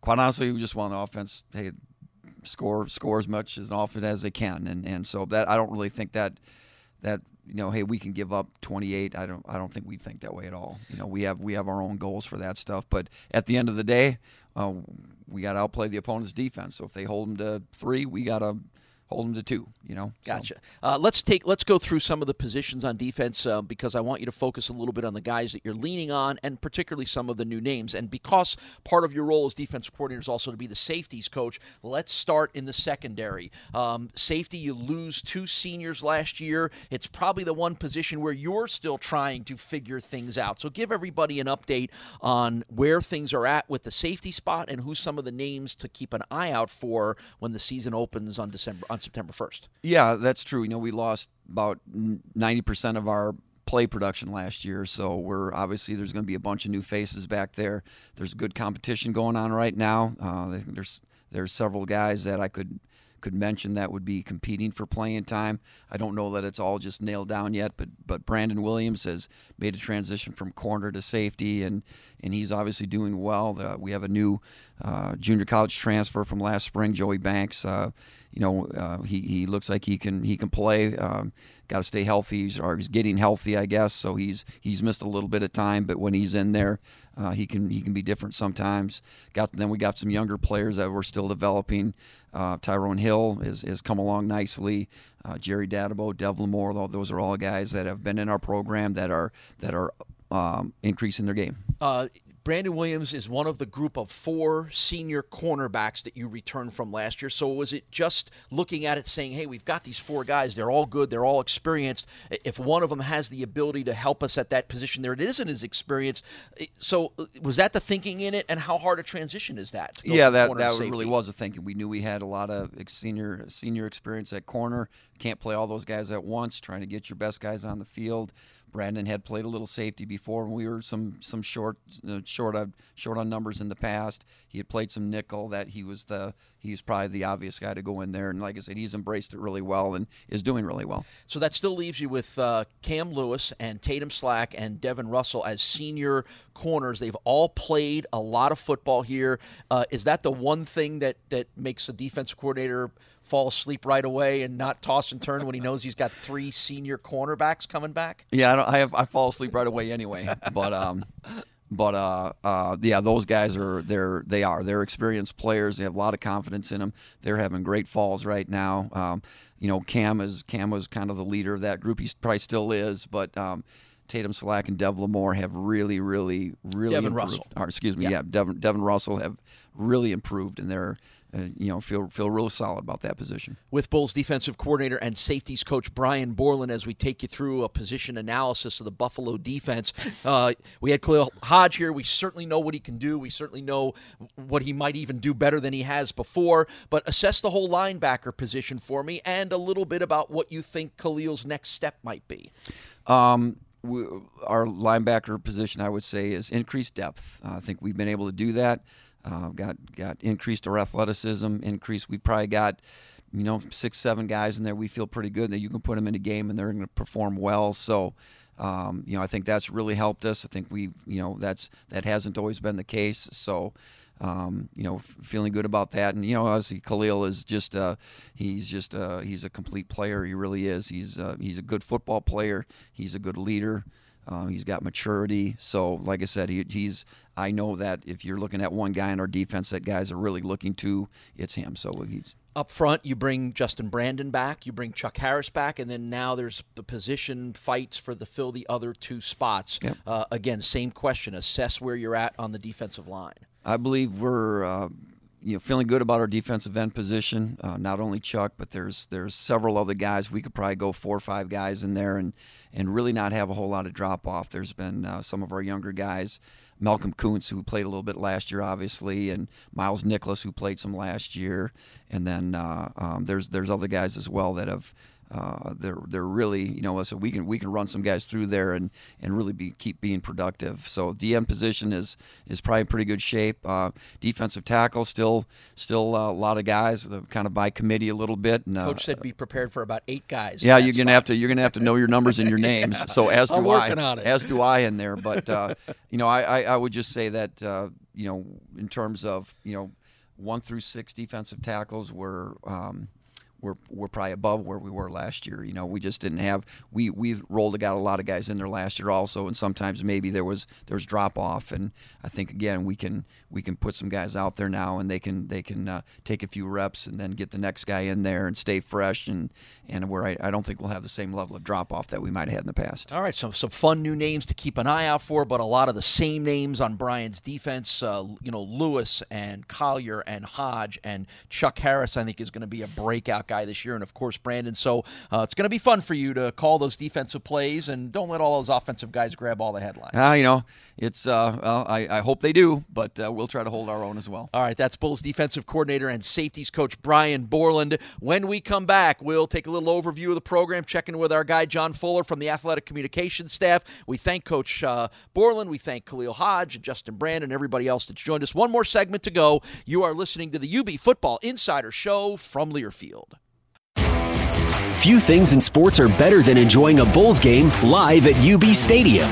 quite honestly, we just want the offense. Hey, score score as much as often as they can, and and so that I don't really think that that you know, hey, we can give up 28. I don't I don't think we think that way at all. You know, we have we have our own goals for that stuff. But at the end of the day, uh, we got to outplay the opponent's defense. So if they hold them to three, we got to hold them to two. You know, So- Gotcha. Uh, let's take let's go through some of the positions on defense uh, because I want you to focus a little bit on the guys that you're leaning on, and particularly some of the new names. And because part of your role as defensive coordinator is also to be the safeties coach, let's start in the secondary. Um, safety, you lose two seniors last year. It's probably the one position where you're still trying to figure things out. So give everybody an update on where things are at with the safety spot and who's some of the names to keep an eye out for when the season opens on December on September 1st. Yeah, that's true. You know, we lost about ninety percent of our play production last year, so we're obviously there's going to be a bunch of new faces back there. There's good competition going on right now. Uh, there's there's several guys that I could could mention that would be competing for playing time. I don't know that it's all just nailed down yet, but but Brandon Williams has made a transition from corner to safety, and and he's obviously doing well. The, we have a new uh, junior college transfer from last spring, Joey Banks. Uh, you know, uh, he, he looks like he can he can play. Um, Got to stay healthy. He's, or he's getting healthy, I guess. So he's he's missed a little bit of time, but when he's in there, uh, he can he can be different sometimes. Got then we got some younger players that we're still developing. Uh, Tyrone Hill is has come along nicely. Uh, Jerry Dadabo, Dev Lamore, those are all guys that have been in our program that are that are um, increasing their game. Uh, Brandon Williams is one of the group of four senior cornerbacks that you returned from last year. So was it just looking at it saying, hey, we've got these four guys. They're all good. They're all experienced. If one of them has the ability to help us at that position there, it isn't as experienced. So uh, was that the thinking in it? And how hard a transition is that? Yeah, that, that really was a thinking. We knew we had a lot of senior senior experience at corner. Can't play all those guys at once. Trying to get your best guys on the field. Brandon had played a little safety before we were some some short uh, short on short on numbers in the past. He had played some nickel. That he was the he was probably the obvious guy to go in there. And like I said, he's embraced it really well and is doing really well. So that still leaves you with uh, Cam Lewis and Tatum Slack and Devin Russell as senior corners. They've all played a lot of football here. Uh, is that the one thing that that makes the defensive coordinator fall asleep right away and not toss and turn when he knows he's got three senior cornerbacks coming back? Yeah, I, don't, I have I fall asleep right away anyway. But um, but uh, uh, yeah, those guys are they're they are they're experienced players. They have a lot of confidence in them. They're having great falls right now. Um, you know, Cam is Cam was kind of the leader of that group. He probably still is, but. Um, Tatum Slack and Dev Lamore have really, really, really Devin improved. Russell. Or, excuse me, Yeah. yeah, Devin, Devin Russell have really improved, and they're, uh, you know, feel feel real solid about that position. with Bulls defensive coordinator and safeties coach Brian Borland as we take you through a position analysis of the Buffalo defense. Uh, we had Khalil Hodge here. We certainly know what he can do. We certainly know what he might even do better than he has before. But assess the whole linebacker position for me and a little bit about what you think Khalil's next step might be. Um, we, our linebacker position, I would say, is increased depth. Uh, I think we've been able to do that. Uh, got got increased our athleticism. Increased. We probably got you know six, seven guys in there. We feel pretty good that you can put them in a game and they're going to perform well. So. Um, you know, I think that's really helped us. I think we, you know, that's that hasn't always been the case. So, um, you know, feeling good about that. And you know, obviously Khalil is just uh, he's just uh, he's a complete player. He really is. He's uh, he's a good football player. He's a good leader. Uh, he's got maturity. So, like I said, he, he's. I know that if you're looking at one guy in our defense that guys are really looking to, it's him. So he's. Up front, you bring Justin Brandon back, you bring Chuck Harris back, and then now there's the position fights for the fill the other two spots. Uh, again, same question: assess where you're at on the defensive line. I believe we're uh, you know feeling good about our defensive end position. Uh, not only Chuck, but there's there's several other guys. We could probably go four or five guys in there and and really not have a whole lot of drop off. There's been uh, some of our younger guys Malcolm Koonce, who played a little bit last year, obviously, and Miles Nicholas, who played some last year, and then uh, um, there's there's other guys as well that have uh, they're they're really you know so we can we can run some guys through there and and really be keep being productive. So DM position is is probably in pretty good shape. Uh, defensive tackle still still uh, a lot of guys uh, kind of by committee a little bit. And, uh, Coach said be prepared for about eight guys. Yeah, you're gonna have to you're gonna have to know your numbers and your names. yeah. So as do I'm I, working on it. as do I in there. But uh, you know I, I I would just say that you know in terms of you know one through six defensive tackles were. Um, we're, we're probably above where we were last year. You know, we just didn't have we we rolled got a lot of guys in there last year also, and sometimes maybe there was there was drop off. And I think again we can we can put some guys out there now, and they can they can uh, take a few reps and then get the next guy in there and stay fresh. And and where I, I don't think we'll have the same level of drop off that we might have had in the past. All right, so some fun new names to keep an eye out for, but a lot of the same names on Brian's defense. Uh, you know, Lewis and Collier and Hodge and Chuck Harris. I think is going to be a breakout guy this year, and of course Brandon. So uh, it's going to be fun for you to call those defensive plays, and don't let all those offensive guys grab all the headlines. Ah, you know, it's. Uh, well, I, I hope they do, but uh, we'll try to hold our own as well. All right, that's Bulls defensive coordinator and safeties coach Brian Borland. When we come back, we'll take a little overview of the program, checking with our guy John Fuller from the athletic communications staff. We thank Coach uh, Borland, we thank Khalil Hodge and Justin Brand and everybody else that's joined us. One more segment to go. You are listening to the UB Football Insider Show from Learfield. Few things in sports are better than enjoying a Bulls game live at UB Stadium.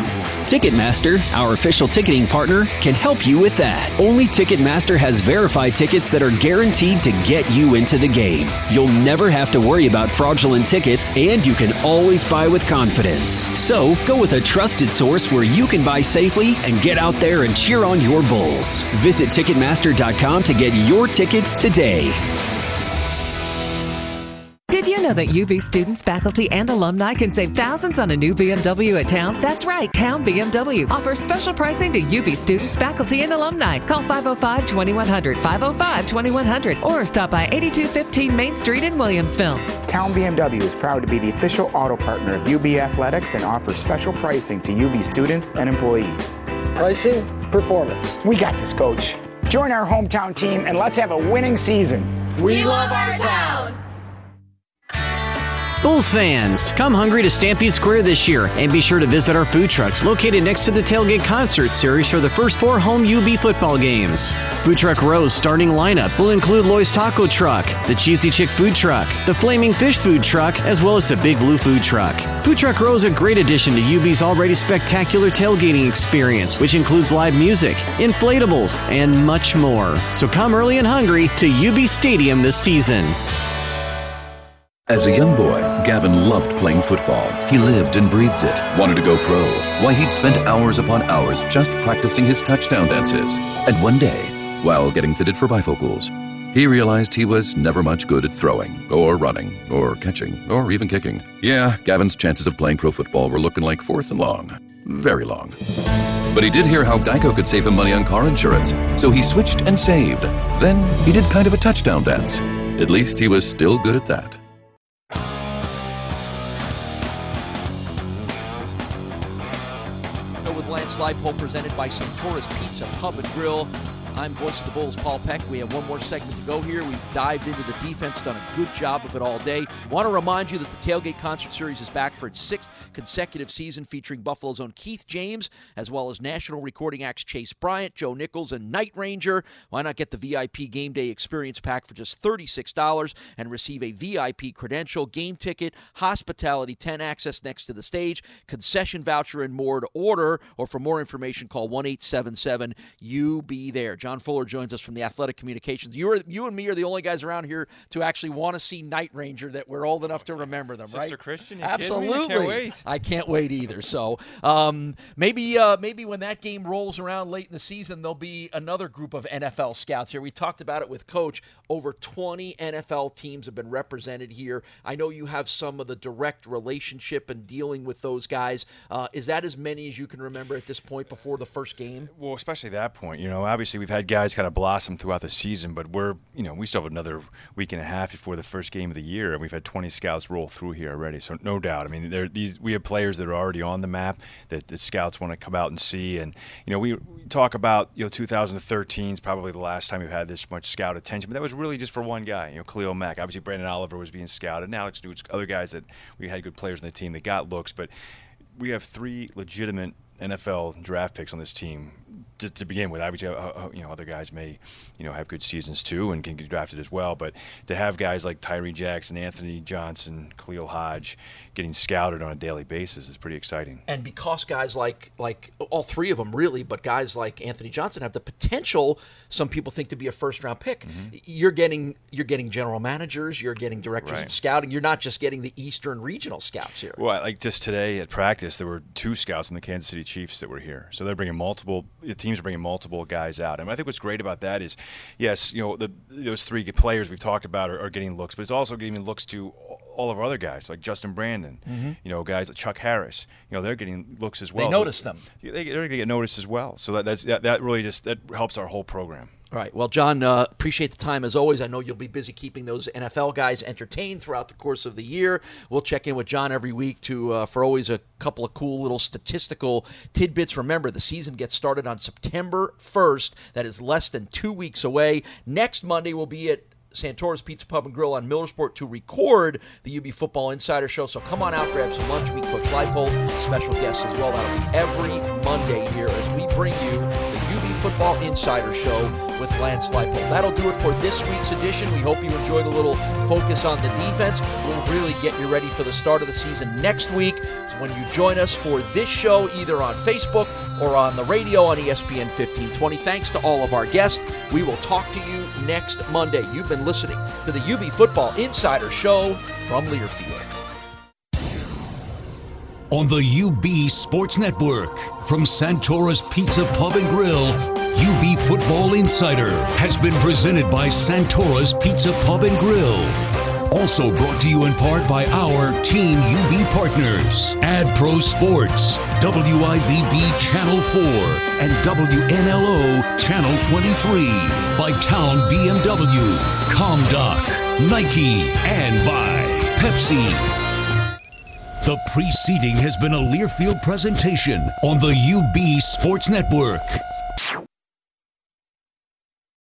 Ticketmaster, our official ticketing partner, can help you with that. Only Ticketmaster has verified tickets that are guaranteed to get you into the game. You'll never have to worry about fraudulent tickets, and you can always buy with confidence. So, go with a trusted source where you can buy safely and get out there and cheer on your Bulls. Visit Ticketmaster.com to get your tickets today. Did you know that UB students, faculty, and alumni can save thousands on a new BMW at Town? That's right, Town BMW offers special pricing to UB students, faculty, and alumni. Call 505 2100, 505 2100, or stop by 8215 Main Street in Williamsville. Town BMW is proud to be the official auto partner of UB Athletics and offers special pricing to UB students and employees. Pricing, performance. We got this, coach. Join our hometown team and let's have a winning season. We love our town. Bulls fans, come hungry to Stampede Square this year and be sure to visit our food trucks located next to the Tailgate Concert Series for the first four home UB football games. Food Truck Row's starting lineup will include Loy's Taco Truck, the Cheesy Chick Food Truck, the Flaming Fish Food Truck, as well as the Big Blue Food Truck. Food Truck Row is a great addition to UB's already spectacular tailgating experience, which includes live music, inflatables, and much more. So come early and hungry to UB Stadium this season. As a young boy, Gavin loved playing football. He lived and breathed it, wanted to go pro. Why, he'd spent hours upon hours just practicing his touchdown dances. And one day, while getting fitted for bifocals, he realized he was never much good at throwing, or running, or catching, or even kicking. Yeah, Gavin's chances of playing pro football were looking like fourth and long. Very long. But he did hear how Geico could save him money on car insurance, so he switched and saved. Then he did kind of a touchdown dance. At least he was still good at that. Lance Leipold presented by Santora's Pizza Pub and Grill. I'm voice of the Bulls, Paul Peck. We have one more segment to go here. We've dived into the defense, done a good job of it all day. Want to remind you that the Tailgate Concert Series is back for its sixth consecutive season, featuring Buffalo's own Keith James, as well as national recording acts Chase Bryant, Joe Nichols, and Night Ranger. Why not get the VIP Game Day Experience Pack for just $36 and receive a VIP credential, game ticket, hospitality, 10 access next to the stage, concession voucher, and more to order? Or for more information, call 1 877 You Be There. John Fuller joins us from the Athletic Communications. You, are, you and me are the only guys around here to actually want to see Night Ranger that we're old enough to remember them, Sister right? Christian, you Absolutely. me? I can't wait. I can't wait either. So um, maybe uh, maybe when that game rolls around late in the season, there'll be another group of NFL scouts here. We talked about it with Coach. Over 20 NFL teams have been represented here. I know you have some of the direct relationship and dealing with those guys. Uh, is that as many as you can remember at this point before the first game? Well, especially that point. You know, obviously we've had had guys kind of blossom throughout the season, but we're you know we still have another week and a half before the first game of the year, and we've had 20 scouts roll through here already. So no doubt, I mean, these we have players that are already on the map that the scouts want to come out and see, and you know we, we talk about you know 2013 is probably the last time we've had this much scout attention, but that was really just for one guy, you know, Khalil Mack. Obviously, Branden Oliver was being scouted, Alex Stutes, other guys that we had good players on the team that got looks, but we have three legitimate NFL draft picks on this team to, to begin with. Obviously, uh, uh, you know, other guys may, you know, have good seasons too and can get drafted as well. But to have guys like Tyree Jackson, Anthony Johnson, Khalil Hodge getting scouted on a daily basis is pretty exciting. And because guys like like all three of them really, but guys like Anthony Johnson have the potential. Some people think to be a first round pick. Mm-hmm. You're getting you're getting general managers, you're getting directors right. of scouting. You're not just getting the Eastern regional scouts here. Well, like just today at practice, there were two scouts from the Kansas City Chiefs that were here. So they're bringing multiple teams are bringing multiple guys out. And I think what's great about that is, yes, you know, the, those three players we've talked about are, are getting looks, but it's also giving looks to all of our other guys like Justin Brandon, mm-hmm. you know, guys like Chuck Harris. You know, they're getting looks as well. They notice so them. They, are going to get noticed as well. So that, that's, that, that really just that helps our whole program. All right. Well, John, uh, appreciate the time as always. I know you'll be busy keeping those NFL guys entertained throughout the course of the year. We'll check in with John every week to uh, for always a couple of cool little statistical tidbits. Remember, the season gets started on September 1st. That is less than two weeks away. Next Monday will be at Santora's Pizza Pub and Grill on Millersport to record the UB Football Insider Show. So come on out, grab some lunch, meet Coach Leipold, special guests as well. That'll be every Monday here as we bring you Football Insider Show with Lance Leipold. That'll do it for this week's edition. We hope you enjoyed a little focus on the defense. We'll really get you ready for the start of the season next week when you join us for this show either on Facebook or on the radio on ESPN 1520. Thanks to all of our guests. We will talk to you next Monday. You've been listening to the UB Football Insider Show from Learfield on the UB Sports Network. From Santora's Pizza Pub and Grill, UB Football Insider has been presented by Santora's Pizza Pub and Grill. Also brought to you in part by our Team UB partners, Ad Pro Sports, WIVB Channel 4, and WNLO Channel 23, by Town BMW, ComDoc, Nike, and by Pepsi. The preceding has been a Learfield presentation on the UB Sports Network.